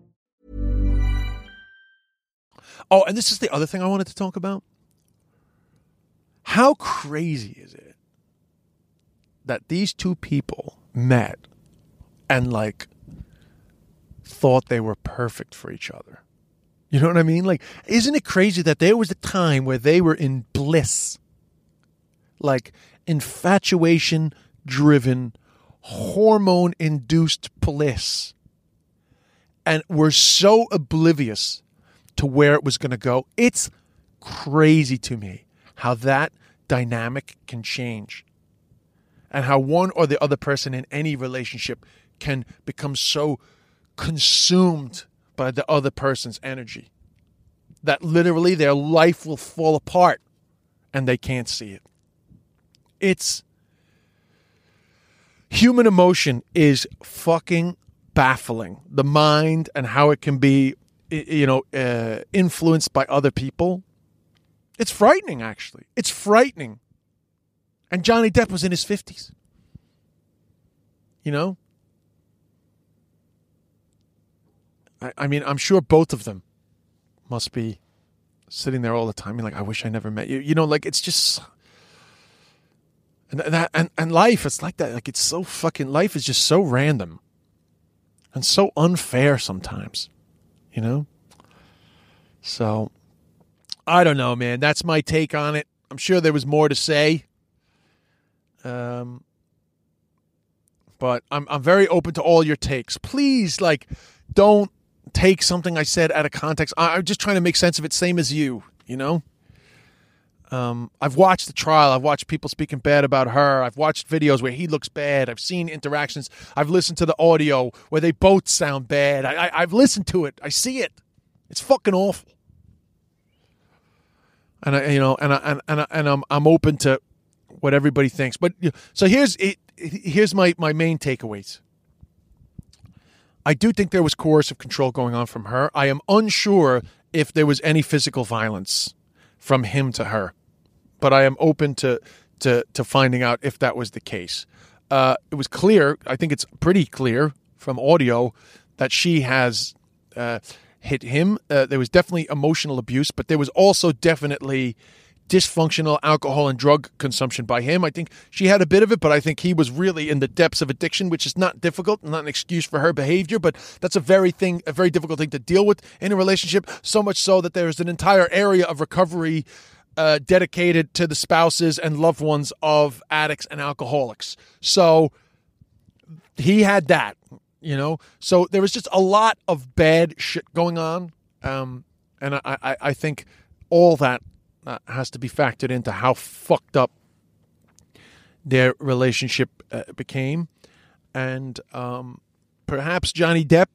Oh, and this is the other thing I wanted to talk about. How crazy is it that these two people met and like thought they were perfect for each other? You know what I mean? Like, isn't it crazy that there was a time where they were in bliss? Like infatuation driven, hormone induced bliss. And we're so oblivious to where it was going to go. It's crazy to me how that dynamic can change and how one or the other person in any relationship can become so consumed by the other person's energy that literally their life will fall apart and they can't see it. It's human emotion is fucking baffling. The mind and how it can be you know, uh, influenced by other people. It's frightening, actually. It's frightening. And Johnny Depp was in his 50s. You know? I, I mean, I'm sure both of them must be sitting there all the time. Like, I wish I never met you. You know, like, it's just. And that and, and life, it's like that. Like it's so fucking life is just so random and so unfair sometimes you know? So, I don't know, man. That's my take on it. I'm sure there was more to say. Um, but I'm I'm very open to all your takes. Please, like, don't take something I said out of context. I, I'm just trying to make sense of it, same as you. You know. Um, I've watched the trial. I've watched people speaking bad about her. I've watched videos where he looks bad. I've seen interactions. I've listened to the audio where they both sound bad. I, I, I've listened to it. I see it. It's fucking awful. And I, you know, and I, and and, I, and I'm I'm open to what everybody thinks. But so here's it. Here's my my main takeaways. I do think there was coercive control going on from her. I am unsure if there was any physical violence from him to her but I am open to to to finding out if that was the case. Uh, it was clear. I think it's pretty clear from audio that she has uh, hit him. Uh, there was definitely emotional abuse, but there was also definitely dysfunctional alcohol and drug consumption by him. I think she had a bit of it, but I think he was really in the depths of addiction, which is not difficult, and not an excuse for her behavior, but that's a very thing, a very difficult thing to deal with in a relationship. So much so that there's an entire area of recovery uh, dedicated to the spouses and loved ones of addicts and alcoholics. So he had that, you know. So there was just a lot of bad shit going on, um, and I, I, I think all that uh, has to be factored into how fucked up their relationship uh, became, and um, perhaps Johnny Depp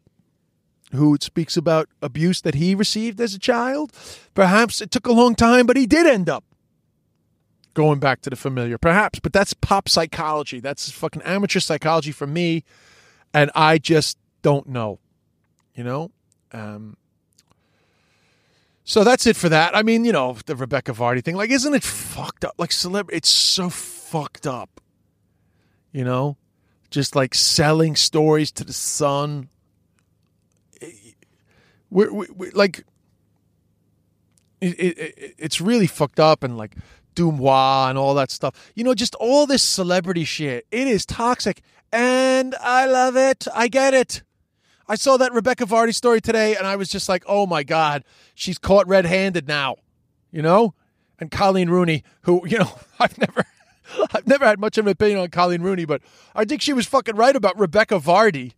who speaks about abuse that he received as a child. Perhaps it took a long time, but he did end up going back to the familiar. Perhaps, but that's pop psychology. That's fucking amateur psychology for me, and I just don't know. You know? Um, so that's it for that. I mean, you know, the Rebekah Vardy thing. Like, isn't it fucked up? Like, celebrity, it's so fucked up. You know? Just like selling stories to the sun we're, we, we like it, it, it's really fucked up and like Dumois and all that stuff. You know, just all this celebrity shit. It is toxic, and I love it. I get it. I saw that Rebekah Vardy story today, and I was just like, oh my god, she's caught red-handed now. You know, and Coleen Rooney, who (laughs) you know, I've never. (laughs) I've never had much of an opinion on Coleen Rooney, but I think she was fucking right about Rebekah Vardy.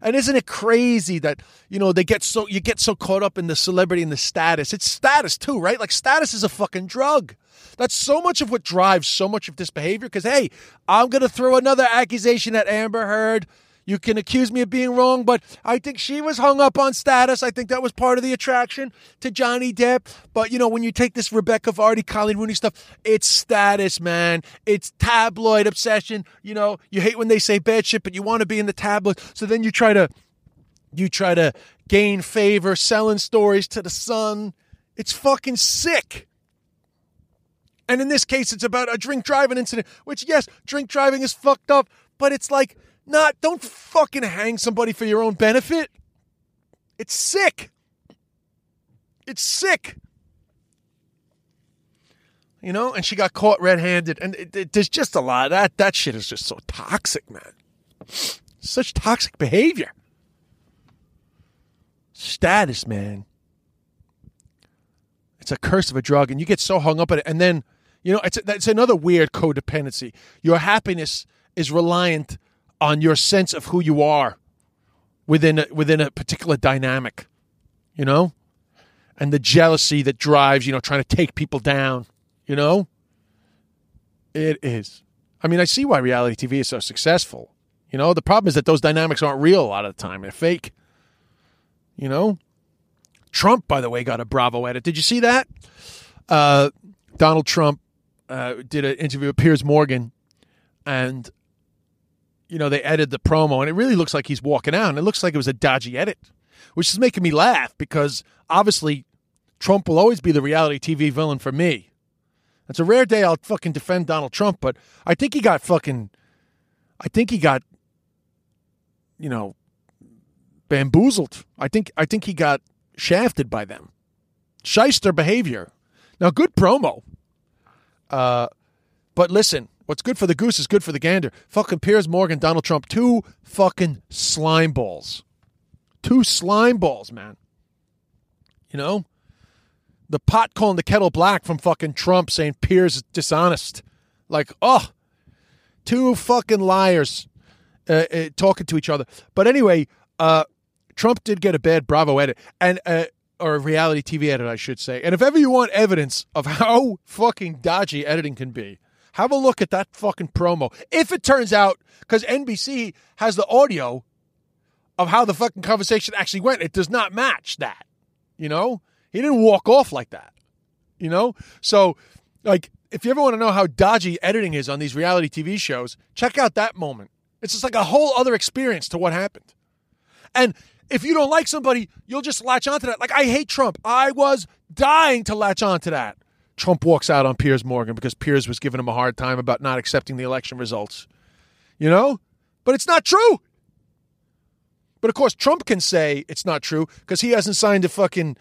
And isn't it crazy that, you know, they get so you get so caught up in the celebrity and the status. It's status too, right? Like status is a fucking drug. That's so much of what drives so much of this behavior cuz hey, I'm to throw another accusation at Amber Heard. You can accuse me of being wrong, but I think she was hung up on status. I think that was part of the attraction to Johnny Depp. But you know, when you take this Rebekah Vardy, Coleen Rooney stuff, it's status, man. It's tabloid obsession. You know, you hate when they say bad shit, but you want to be in the tabloid. So then you try to you try to gain favor selling stories to the sun. It's fucking sick. And in this case, it's about a drink driving incident, which, yes, drink driving is fucked up, but it's like, not, don't fucking hang somebody for your own benefit. It's sick. It's sick. You know, and she got caught red handed. And it, it, there's just a lot of that. That shit is just so toxic, man. Such toxic behavior. Status, man. It's a curse of a drug, and you get so hung up on it. And then, you know, it's, it's another weird codependency. Your happiness is reliant on your sense of who you are within a, within a particular dynamic, you know, and the jealousy that drives, you know, trying to take people down, you know. It is. I mean, I see why reality TV is so successful. You know, the problem is that those dynamics aren't real a lot of the time; they're fake. You know, Trump, by the way, got a Bravo edit. Did you see that? Uh, Donald Trump uh, did an interview with Piers Morgan, and you know they edited the promo, and it really looks like he's walking out. And it looks like it was a dodgy edit, which is making me laugh because obviously Trump will always be the reality TV villain for me. It's a rare day I'll fucking defend Donald Trump, but I think he got fucking, I think he got, you know, bamboozled. I think I think he got shafted by them. Shyster behavior. Now, good promo. Uh, but listen, what's good for the goose is good for the gander. Fucking Piers Morgan, Donald Trump, two fucking slime balls. Two slime balls, man. You know? The pot calling the kettle black from fucking Trump saying Piers is dishonest. Like, oh, two fucking liars uh, uh, talking to each other. But anyway, uh, Trump did get a bad Bravo edit and uh, or a reality TV edit, I should say. And if ever you want evidence of (laughs) how fucking dodgy editing can be, have a look at that fucking promo. If it turns out, because NBC has the audio of how the fucking conversation actually went, it does not match that. You know, he didn't walk off like that. You know, so like if you ever want to know how dodgy editing is on these reality TV shows, check out that moment. It's just like a whole other experience to what happened. And if you don't like somebody, you'll just latch onto that. Like I hate Trump. I was dying to latch onto that. Trump walks out on Piers Morgan because Piers was giving him a hard time about not accepting the election results. You know? But it's not true. But of course, Trump can say it's not true because he hasn't signed a fucking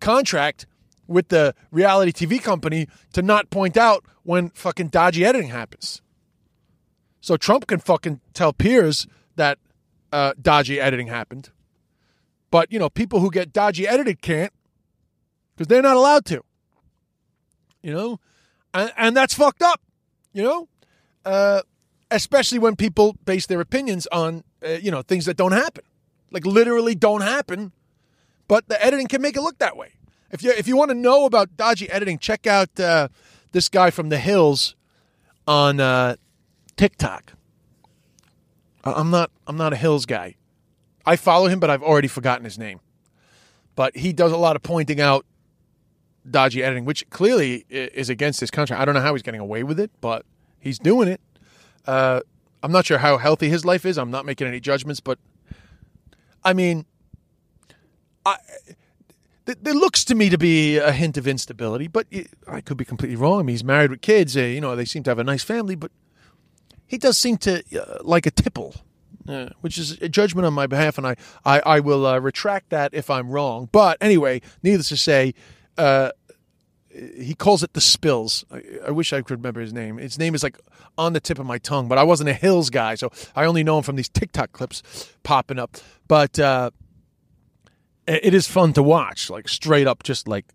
contract with the reality TV company to not point out when fucking dodgy editing happens. So Trump can fucking tell Piers that uh, dodgy editing happened. But, you know, people who get dodgy edited can't because they're not allowed to. You know? And, and that's fucked up, you know? Uh, especially when people base their opinions on, uh, you know, things that don't happen. Like literally don't happen, but the editing can make it look that way. If you if you want to know about dodgy editing, check out uh, this guy from the hills on uh, TikTok. I'm not I'm not a hills guy. I follow him, but I've already forgotten his name. But he does a lot of pointing out dodgy editing, which clearly is against his contract. I don't know how he's getting away with it, but he's doing it. Uh, I'm not sure how healthy his life is. I'm not making any judgments, but I mean, I, there looks to me to be a hint of instability, but I could be completely wrong. I mean, he's married with kids. Uh, you know, they seem to have a nice family, but he does seem to uh, like a tipple uh, which is a judgment on my behalf, and I, I, I will uh, retract that if I'm wrong. But anyway, needless to say, uh, he calls it the spills. I, I, wish I could remember his name. His name is like on the tip of my tongue, but I wasn't a Hills guy, so I only know him from these TikTok clips popping up. But uh, it is fun to watch, like straight up, just like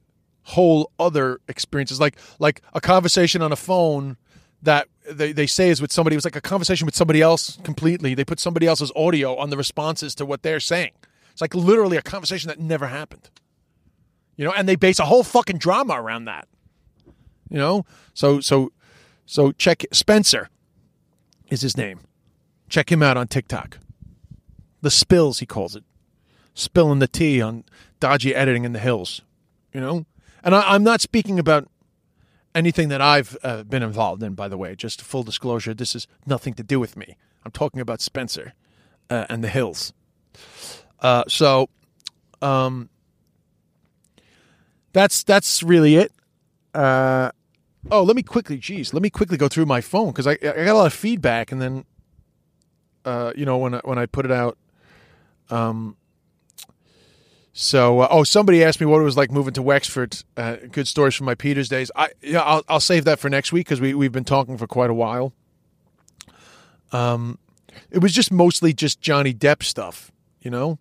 whole other experiences, like like a conversation on a phone that they, they say is with somebody. It was like a conversation with somebody else completely. They put somebody else's audio on the responses to what they're saying. It's like literally a conversation that never happened. You know, and they base a whole fucking drama around that. You know, so so so check Spencer is his name. Check him out on TikTok. The spills, he calls it. Spilling the tea on dodgy editing in the hills, you know? And I, I'm not speaking about anything that I've uh, been involved in, by the way. Just full disclosure, this is nothing to do with me. I'm talking about Spencer uh, and the hills. Uh, so, um, that's that's really it. Uh, oh, let me quickly, geez, let me quickly go through my phone because I, I got a lot of feedback, and then, uh, you know, when I, when I put it out, um, so uh, oh, somebody asked me what it was like moving to Wexford. Uh, good stories from my Peters days. I yeah, I'll I'll save that for next week because we we've been talking for quite a while. Um, it was just mostly just Johnny Depp stuff, you know,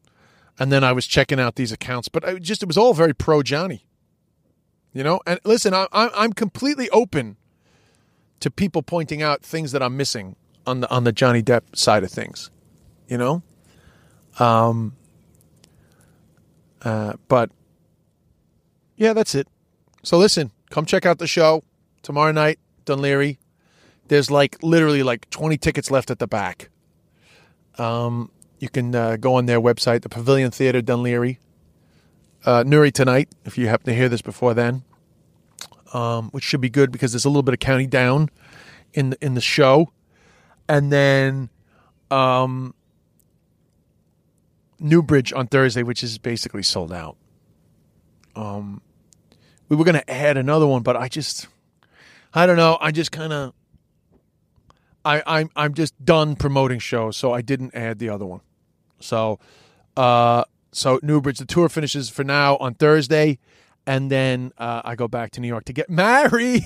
and then I was checking out these accounts, but I just it was all very pro Johnny. You know, and listen, I, I'm completely open to people pointing out things that I'm missing on the on the Johnny Depp side of things. You know, um, uh, but yeah, that's it. So listen, come check out the show tomorrow night, Dún Laoghaire. There's like literally like 20 tickets left at the back. Um, you can uh, go on their website, the Pavilion Theatre, Dún Laoghaire uh, Newry tonight, if you happen to hear this before then, um, which should be good because there's a little bit of county down in the, in the show, and then um, Newbridge on Thursday, which is basically sold out. Um, we were going to add another one, but I just, I don't know. I just kind of, I, I'm, I'm just done promoting shows, so I didn't add the other one. So, uh, so Newbridge, the tour finishes for now on Thursday, and then uh, I go back to New York to get married.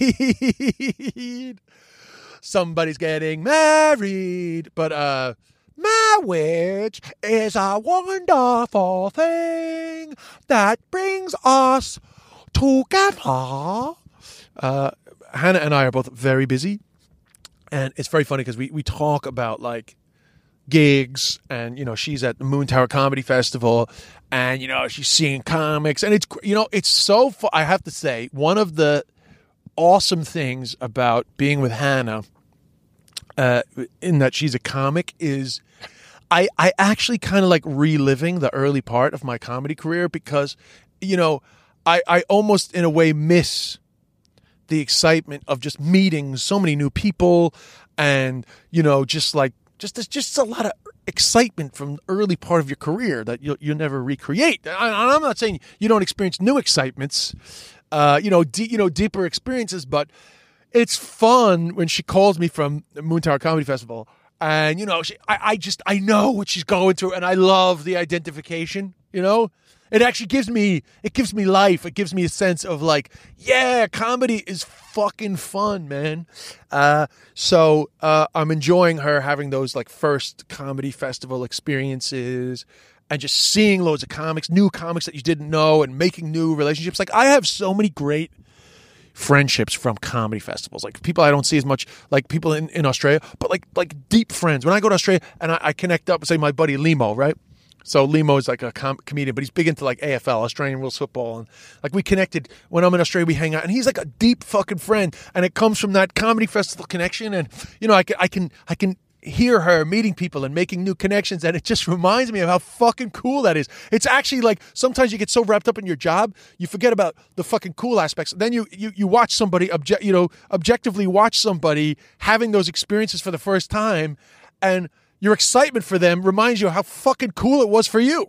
Somebody's getting married, but uh, marriage is a wonderful thing that brings us together. Uh, Hannah and I are both very busy, and it's very funny because we we talk about like gigs and you know she's at the Moontower comedy festival and you know she's seeing comics and it's you know it's so fu- i have to say one of the awesome things about being with hannah uh, in that she's a comic is i i actually kind of like reliving the early part of my comedy career because you know i i almost in a way miss the excitement of just meeting so many new people and you know just like just there's just a lot of excitement from the early part of your career that you'll, you'll never recreate. I, I'm not saying you don't experience new excitements, uh, you know, you know, deeper experiences, but it's fun when she calls me from the Moontower Comedy Festival, and you know, she, I, I just I know what she's going through, and I love the identification. You know, it actually gives me it gives me life. It gives me a sense of like, yeah, comedy is fucking fun, man. Uh, so uh, I'm enjoying her having those like first comedy festival experiences and just seeing loads of comics, new comics that you didn't know, and making new relationships. Like I have so many great friendships from comedy festivals. Like people I don't see as much, like people in, in Australia, but like like deep friends. When I go to Australia and I, I connect up say my buddy Limo, right? So Limo is like a com- comedian, but he's big into like AFL, Australian rules football, and like we connected when I'm in Australia. We hang out, and he's like a deep fucking friend, and it comes from that comedy festival connection. And you know, I can I can I can hear her meeting people and making new connections, and it just (laughs) reminds me of how fucking cool that is. It's actually like sometimes you get so wrapped up in your job, you forget about the fucking cool aspects. Then you you you watch somebody object, you know, objectively watch somebody having those experiences for the first time, and your excitement for them reminds you how fucking cool it was for you.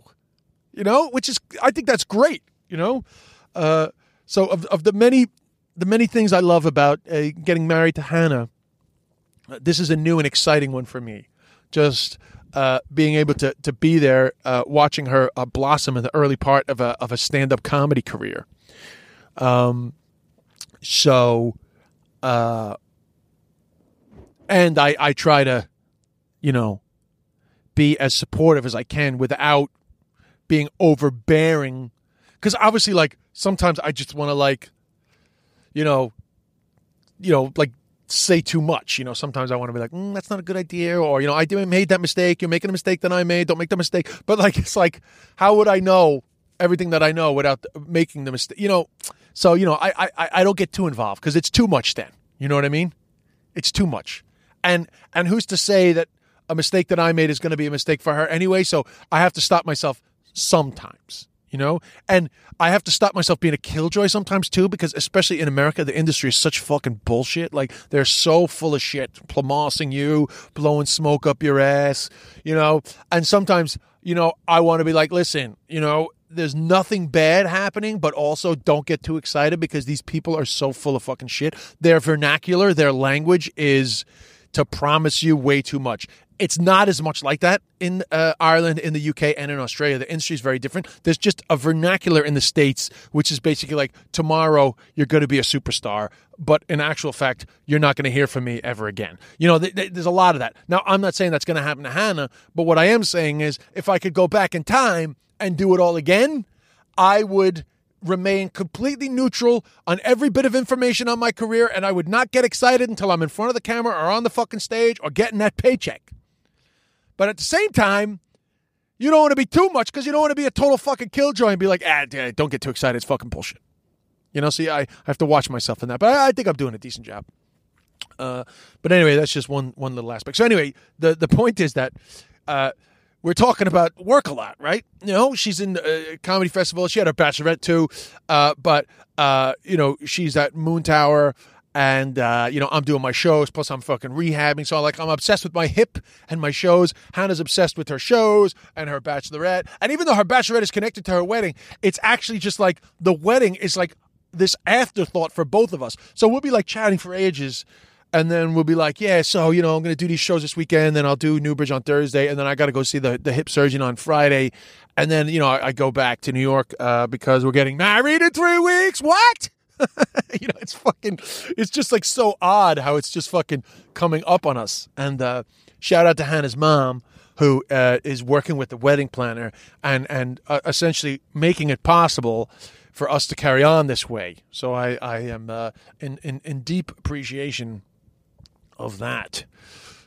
You know, which is I think that's great. You know, uh, so of of the many the many things I love about uh, getting married to Hannah, uh, this is a new and exciting one for me. Just uh, being able to to be there, uh, watching her uh, blossom in the early part of a of a stand up comedy career. Um, so, uh, and I I try to, you know, be as supportive as I can without being overbearing. Because obviously, like sometimes I just want to like, you know, you know, like say too much. You know, sometimes I want to be like, mm, that's not a good idea, or you know, I made that mistake. You're making a mistake that I made. Don't make the mistake. But like, it's like, how would I know everything that I know without making the mistake? You know, so you know, I I I don't get too involved because it's too much. Then you know what I mean? It's too much. And and who's to say that a mistake that I made is going to be a mistake for her anyway. So I have to stop myself sometimes, you know? And I have to stop myself being a killjoy sometimes too, because especially in America, the industry is such fucking bullshit. Like they're so full of shit, plamassing you, blowing smoke up your ass, you know? And sometimes, you know, I want to be like, listen, you know, there's nothing bad happening, but also don't get too excited because these people are so full of fucking shit. Their vernacular, their language is to promise you way too much. It's not as much like that in uh, Ireland, in the UK, and in Australia. The industry is very different. There's just a vernacular in the States, which is basically like, tomorrow you're going to be a superstar, but in actual fact, you're not going to hear from me ever again. You know, th- th- there's a lot of that. Now, I'm not saying that's going to happen to Hannah, but what I am saying is if I could go back in time and do it all again, I would remain completely neutral on every bit of information on my career and I would not get excited until I'm in front of the camera or on the fucking stage or getting that paycheck. But at the same time, you don't want to be too much because you don't want to be a total fucking killjoy and be like, ah, don't get too excited. It's fucking bullshit. You know, see, I, I have to watch myself in that. But I, I think I'm doing a decent job. Uh, but anyway, that's just one one little aspect. So anyway, the the point is that uh, we're talking about work a lot, right? You know, she's in a comedy festival. She had her bachelorette too, uh, but uh, you know, she's at Moontower, and uh, you know, I'm doing my shows. Plus, I'm fucking rehabbing. So, I'm like, I'm obsessed with my hip and my shows. Hannah's obsessed with her shows and her bachelorette. And even though her bachelorette is connected to her wedding, it's actually just like the wedding is like this afterthought for both of us. So we'll be like chatting for ages and then we'll be like, yeah, so you know, I'm going to do these shows this weekend. Then I'll do Newbridge on Thursday, and then I got to go see the the hip surgeon on Friday, and then you know I, I go back to New York uh, because we're getting married in three weeks. What? (laughs) you know, it's fucking. It's just like so odd how it's just fucking coming up on us. And uh, shout out to Hannah's mom. Who uh, is working with the wedding planner and and uh, essentially making it possible for us to carry on this way. So I I am uh, in, in in deep appreciation of that.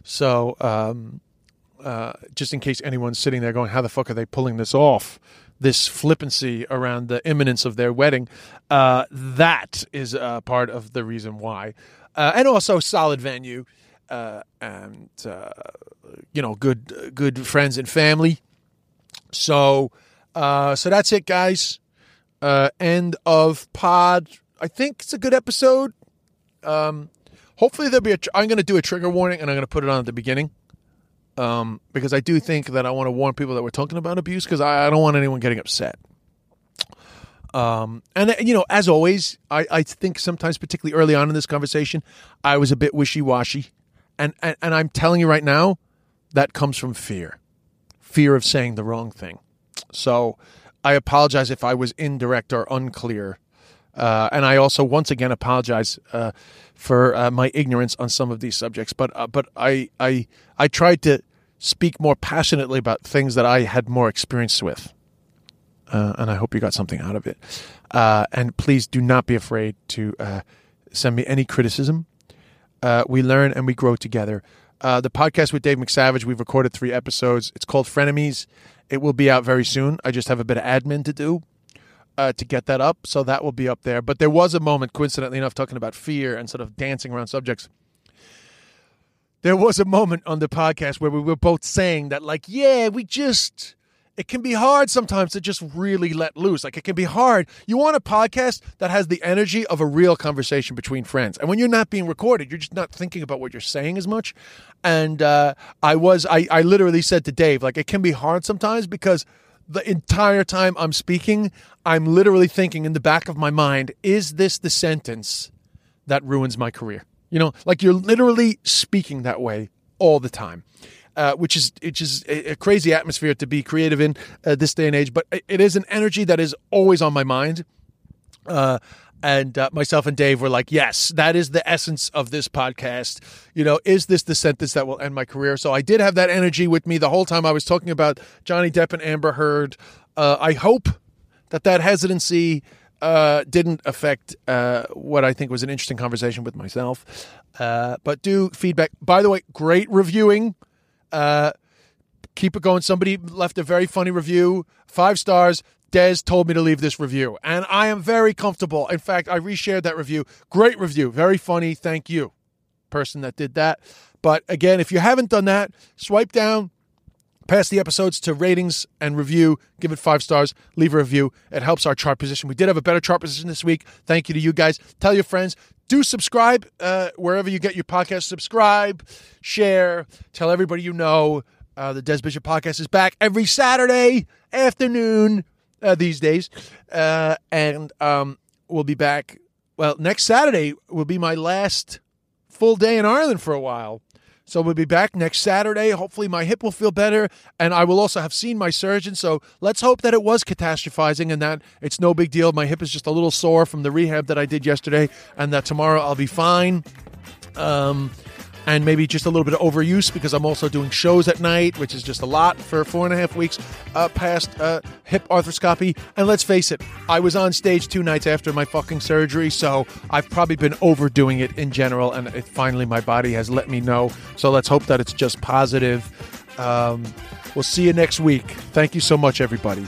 So, um, uh, just in case anyone's sitting there going, how the fuck are they pulling this off? This flippancy around the imminence of their wedding. Uh, that is uh, part of the reason why. Uh, and also, solid venue. Uh, and uh, you know, good good friends and family. So, so that's it, guys. end of pod. I think it's a good episode. Um, Hopefully there'll be a. I'm going to do a trigger warning and I'm going to put it on at the beginning, um, because I do think that I want to warn people that we're talking about abuse because I, I don't want anyone getting upset. Um, and you know, as always, I, I think sometimes, particularly early on in this conversation, I was a bit wishy washy, and, and and I'm telling you right now, that comes from fear, fear of saying the wrong thing. So, I apologize if I was indirect or unclear uh, and I also once again apologize uh, for uh, my ignorance on some of these subjects. But uh, but I I I tried to speak more passionately about things that I had more experience with, uh, and I hope you got something out of it. Uh, and please do not be afraid to send me any criticism. we learn and we grow together. the podcast with Dave McSavage, we've recorded three episodes. It's called Frenemies. It will be out very soon. I just have a bit of admin to do uh, to get that up, so that will be up there. But there was a moment, coincidentally enough, talking about fear and sort of dancing around subjects. There was a moment on the podcast where we were both saying that, like, yeah, we just. It can be hard sometimes to just really let loose. Like, it can be hard. You want a podcast that has the energy of a real conversation between friends. And when you're not being recorded, you're just not thinking about what you're saying as much. And uh, I was, I, I literally said to Dave, like, it can be hard sometimes because the entire time I'm speaking, I'm literally thinking in the back of my mind, is this the sentence that ruins my career? You know, like you're literally speaking that way all the time. Uh, which is which is a, crazy atmosphere to be creative in uh, this day and age, but it is an energy that is always on my mind. Uh, and uh, myself and Dave were like, yes, that is the essence of this podcast. You know, is this the sentence that will end my career? So I did have that energy with me the whole time I was talking about Johnny Depp and Amber Heard. Uh, I hope that that hesitancy uh, didn't affect uh, what I think was an interesting conversation with myself. Uh, but do feedback. By the way, great reviewing. Uh, keep it going. Somebody left a very funny review, five stars. Des told me to leave this review, and I am very comfortable. In fact, I reshared that review. Great review, very funny. Thank you. person that did that. But again, if you haven't done that, swipe down, pass the episodes to ratings and review. Give it five stars. Leave a review. It helps our chart position. We did have a better chart position this week. Thank you to you guys. Tell your friends. Do subscribe uh, wherever you get your podcast. Subscribe, share, tell everybody you know. Uh, the Des Bishop podcast is back every Saturday afternoon uh, these days. Uh, and um, we'll be back. Well, next Saturday will be my last full day in Ireland for a while. So we'll be back next Saturday. Hopefully, my hip will feel better, and I will also have seen my surgeon. So let's hope that it was catastrophizing and that it's no big deal. My hip is just a little sore from the rehab that I did yesterday, and that tomorrow I'll be fine. Um, and maybe just a little bit of overuse because I'm also doing shows at night, which is just a lot for four and a half weeks uh, past uh, hip arthroscopy. And let's face it, I was on stage two nights after my fucking surgery, so I've probably been overdoing it in general. And it, finally, my body has let me know. So let's hope that it's just positive. Um, we'll see you next week. Thank you so much, everybody.